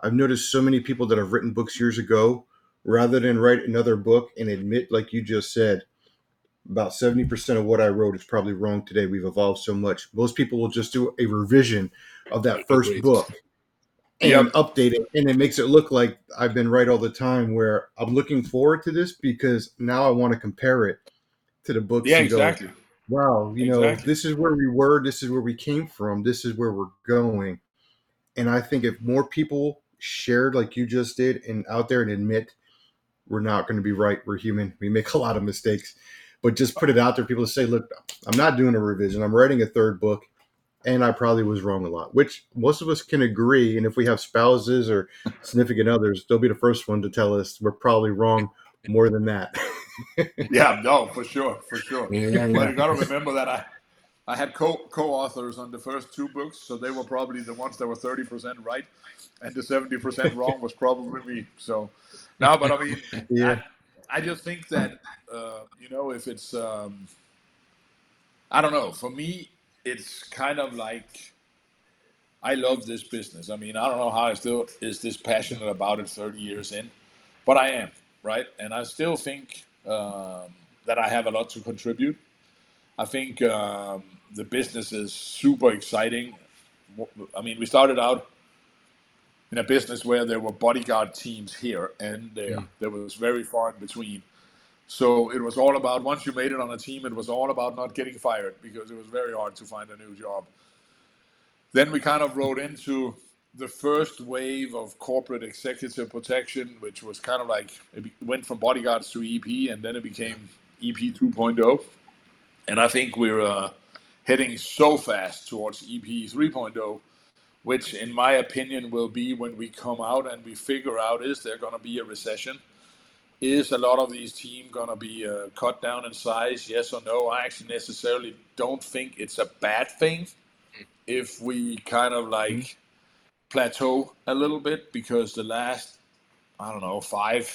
I've noticed so many people that have written books years ago, rather than write another book and admit, like you just said, about 70% of what I wrote is probably wrong today. We've evolved so much. Most people will just do a revision of that first book and yep. update it and it makes it look like I've been right all the time where I'm looking forward to this because now I want to compare it to the books yeah exactly go, wow you exactly. know this is where we were this is where we came from this is where we're going and I think if more people shared like you just did and out there and admit we're not going to be right we're human we make *laughs* a lot of mistakes but just put it out there. People say, look, I'm not doing a revision. I'm writing a third book, and I probably was wrong a lot, which most of us can agree. And if we have spouses or *laughs* significant others, they'll be the first one to tell us we're probably wrong more than that. *laughs* yeah, no, for sure, for sure. Yeah, But yeah. you got to remember that I, I had co co-authors on the first two books, so they were probably the ones that were thirty percent right, and the seventy percent wrong was probably me. So, no, but I mean, *laughs* Yeah. I, I just think that uh, you know if it's um, I don't know. For me, it's kind of like I love this business. I mean, I don't know how I still is this passionate about it thirty years in, but I am right, and I still think um, that I have a lot to contribute. I think um, the business is super exciting. I mean, we started out in a business where there were bodyguard teams here and there. There was very far in between. So it was all about once you made it on a team, it was all about not getting fired because it was very hard to find a new job. Then we kind of rode into the first wave of corporate executive protection, which was kind of like it went from bodyguards to EP, and then it became EP 2.0. And I think we're uh, heading so fast towards EP 3.0, which, in my opinion, will be when we come out and we figure out is there going to be a recession? Is a lot of these teams going to be uh, cut down in size? Yes or no? I actually necessarily don't think it's a bad thing if we kind of like plateau a little bit because the last, I don't know, five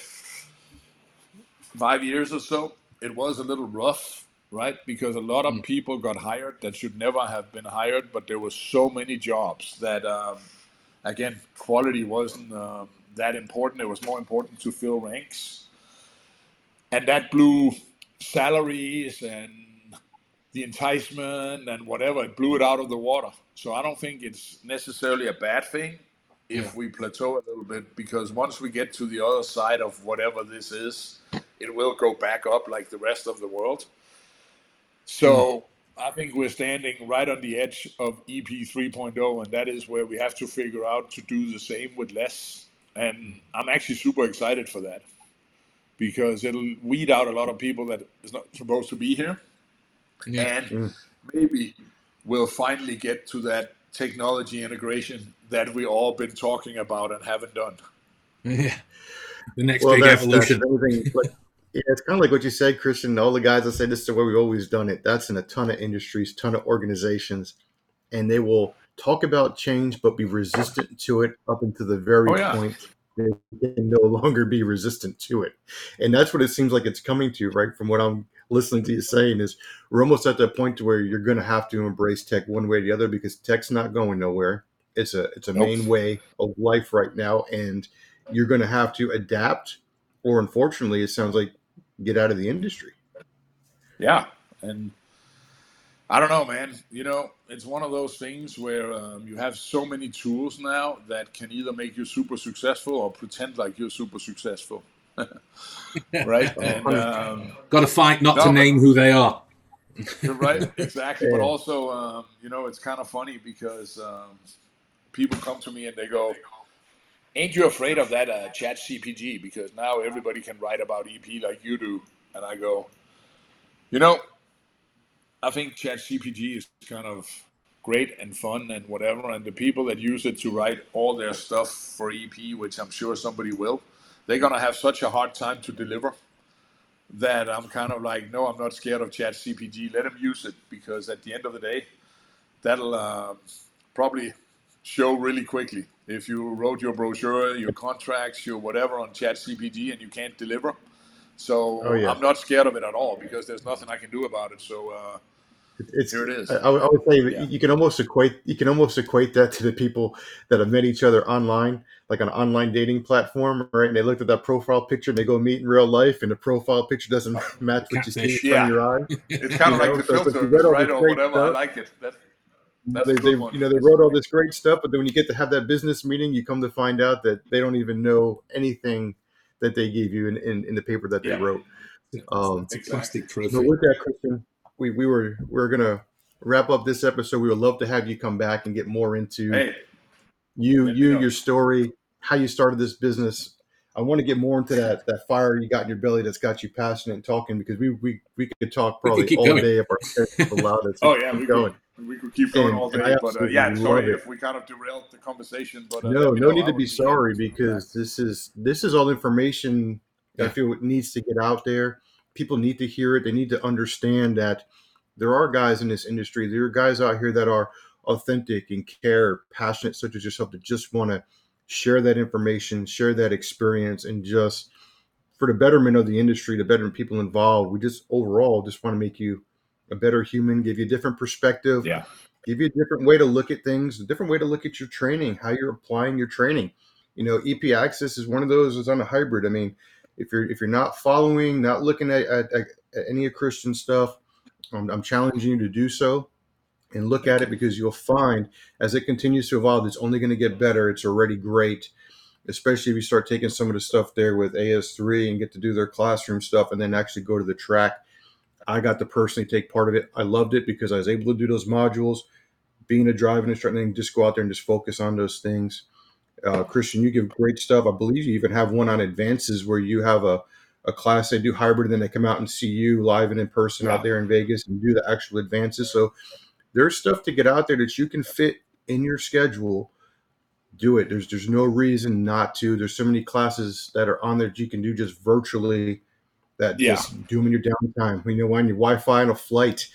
five years or so, it was a little rough, right? Because a lot of people got hired that should never have been hired, but there were so many jobs that, um, again, quality wasn't um, that important. It was more important to fill ranks, and that blew salaries and the enticement and whatever. It blew it out of the water. So I don't think it's necessarily a bad thing if Yeah. we plateau a little bit because once we get to the other side of whatever this is, it will go back up like the rest of the world. So mm-hmm. I think we're standing right on the edge of EP 3.0, and that is where we have to figure out to do the same with less. And I'm actually super excited for that because it'll weed out a lot of people that is not supposed to be here, Yeah. and mm. maybe we'll finally get to that technology integration that we all been talking about and haven't done. Yeah. The next Well, big that's, evolution. that's. *laughs* But yeah, it's kind of like what you said, Christian. All the guys that say this is the way we've always done it. That's in a ton of industries, ton of organizations, and they will talk about change but be resistant to it up until the very Oh, yeah. point they can no longer be resistant to it. And that's what it seems like it's coming to, right? From what I'm listening to you saying is we're almost at that point to where you're going to have to embrace tech one way or the other because tech's not going nowhere. It's a it's a Nope. main way of life right now, and you're going to have to adapt, or unfortunately, it sounds like get out of the industry. Yeah, and I don't know, man. You know, it's one of those things where um, you have so many tools now that can either make you super successful or pretend like you're super successful, *laughs* right? *laughs* And um, Got to fight not No, to but- name who they are. Right, *laughs* exactly. But also, um, you know, it's kind of funny because um, people come to me and they go, "Ain't you afraid of that uh, Chat CPG? Because now everybody can write about EP like you do." And I go, "You know, I think Chat CPG is kind of great and fun and whatever, and the people that use it to write all their stuff for EP, which I'm sure somebody will, they're gonna have such a hard time to deliver." that I'm kind of like, no, I'm not scared of Chat CPG. Let them use it because at the end of the day, that'll uh, probably show really quickly. If you wrote your brochure, your contracts, your whatever on Chat CPG and you can't deliver, so Oh, yeah. I'm not scared of it at all because there's nothing I can do about it. So uh, It's Here it is. I, I would- say Yeah. you can almost equate you can almost equate that to the people that have met each other online, like on an online dating platform, right? And they looked at that profile picture and they go meet in real life, and the profile picture doesn't *laughs* match what you see Catfish. in front of Yeah. your eye. it's kind *laughs* of like know, the so like filter, you read all right, this or great whatever. I like it. That, that's they, a good they, you know, they wrote all this great stuff, but then when you get to have that business meeting, you come to find out that they don't even know anything that they gave you in, in, in the paper that they Yeah. wrote. Um, it's a plastic trophy. But with that, Christian, we, we were we are gonna wrap up this episode. We would love to have you come back and get more into Hey, you, you, your story, how you started this business, I want to get more into that that fire you got in your belly that's got you passionate and talking because we we, we could talk We could probably all going. day if our schedules allowed us. Oh yeah, keep we going. could, we could keep going And- all day, but uh, yeah, sorry it. if we kind of derailed the conversation. But uh, no, no need to be sorry because this is this is all information I feel it needs to get out there. People need to hear it. They need to understand that there are guys in this industry. There are guys out here that are authentic and care, passionate, such as yourself, that just want to share that information, share that experience, and just for the betterment of the industry, the betterment of people involved. We just overall just want to make you a better human, give you a different perspective, Yeah. give you a different way to look at things, a different way to look at your training, how you're applying your training. You know, EP Access is one of those. It's on a hybrid. I mean, if you're if you're not following, not looking at, at, at any of Christian stuff, um, I'm challenging you to do so and look at it because you'll find as it continues to evolve, it's only going to get better. It's already great, especially if you start taking some of the stuff there with AS3 and get to do their classroom stuff and then actually go to the track. I got to personally take part of it. I loved it because I was able to do those modules, being a driving instructor, and just go out there and just focus on those things. Uh, Christian, you give great stuff. I believe you even have one on advances where you have a, a class they do hybrid and then they come out and see you live and in person out there in Vegas and do the actual advances. So there's stuff to get out there that you can fit in your schedule. Do it. There's there's no reason not to. There's so many classes that are on there that you can do just virtually. That Yeah. just do them in your downtime. When You know, on your Wi-Fi on a flight,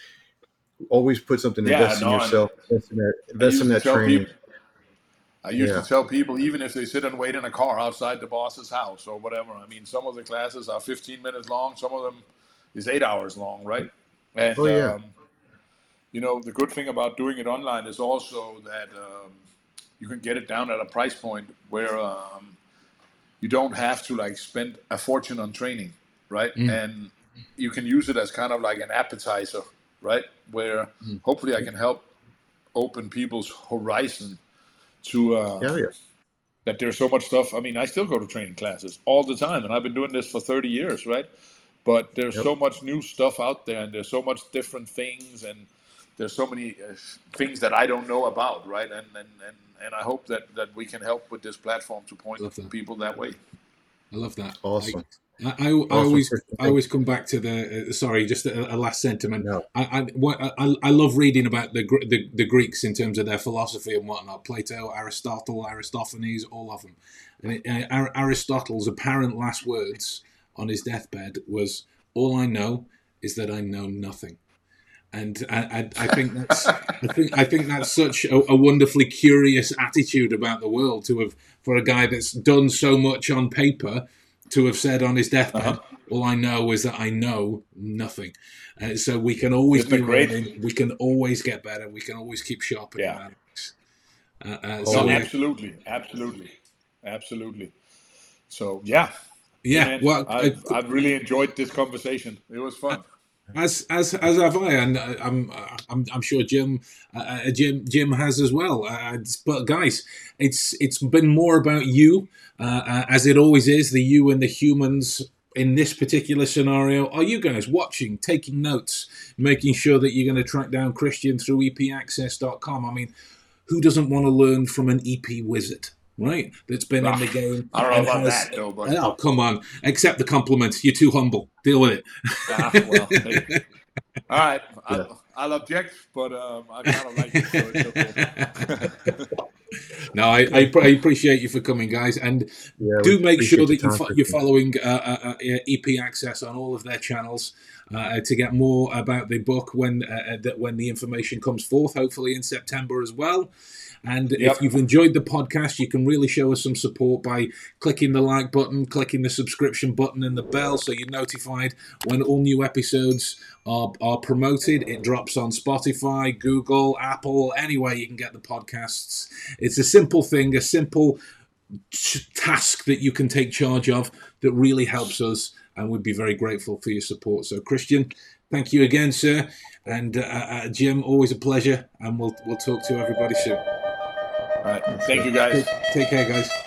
always put something. Yeah, Invest in no, and yourself. Invest in that. Invest in that training. people- I used Yeah. to tell people, even if they sit and wait in a car outside the boss's house or whatever. I mean, some of the classes are 15 minutes long. Some of them is eight hours long, right? And Oh, yeah. um, you know, the good thing about doing it online is also that um, you can get it down at a price point where um, you don't have to like spend a fortune on training, right? Mm. And you can use it as kind of like an appetizer, right? Where Mm. hopefully I can help open people's horizon to uh, Hell yeah. that there's so much stuff. I mean, I still go to training classes all the time, and I've been doing this for 30 years, right? But there's Yep. so much new stuff out there, and there's so much different things, and there's so many uh, things that I don't know about, right? And and, and and I hope that that we can help with this platform to point that. people that way. I love that. Awesome. I, I, I always I always come back to the uh, sorry, just a, a last sentiment. No. I, I, what, I I love reading about the, the the Greeks in terms of their philosophy and whatnot. Plato, Aristotle, Aristophanes, all of them. And it, uh, Aristotle's apparent last words on his deathbed was, "All I know is that I know nothing." And I, I, I think that's *laughs* I think I think that's such a, a wonderfully curious attitude about the world to have for a guy that's done so much on paper to have said on his deathbed, Uh-huh. "All I know is that I know nothing." Uh, so we can always be great? learning. We can always get better. We can always keep sharpening Yeah. Uh, uh, Oh, so yeah, absolutely, absolutely, absolutely. So yeah, yeah. man, Well, I've, I've really enjoyed this conversation. It was fun. As as as have I, and uh, I'm I'm, I'm sure Jim uh, uh, Jim Jim has as well. Uh, but guys, it's it's been more about you, uh, uh, as it always is. The you and the humans in this particular scenario are you guys watching, taking notes, making sure that you're going to track down Christian through epaccess.com. I mean, who doesn't want to learn from an EP wizard? Right, that's been in the game. I don't know about has- that though, but Oh, come on! Accept the compliment. You're too humble. Deal with it. ah, well, hey. *laughs* all right. I'll, I'll object, but um, I kind of like it. So okay. *laughs* no, I, I, I appreciate you for coming, guys, and Yeah, do make sure that you fo- you're following uh, uh, uh, EP Access on all of their channels uh, to get more about the book when uh, uh, that when the information comes forth, hopefully in September as well. And Yep. if you've enjoyed the podcast, you can really show us some support by clicking the like button, clicking the subscription button, and the bell so you're notified when all new episodes are, are promoted. It drops on Spotify, Google, Apple, anywhere you can get the podcasts. It's a simple thing, a simple task that you can take charge of that really helps us, and we'd be very grateful for your support. So, Christian, thank you again, sir, and uh, uh, Jim, always a pleasure, and we'll we'll talk to everybody soon. All right. Thank you, guys. Take, take care, guys.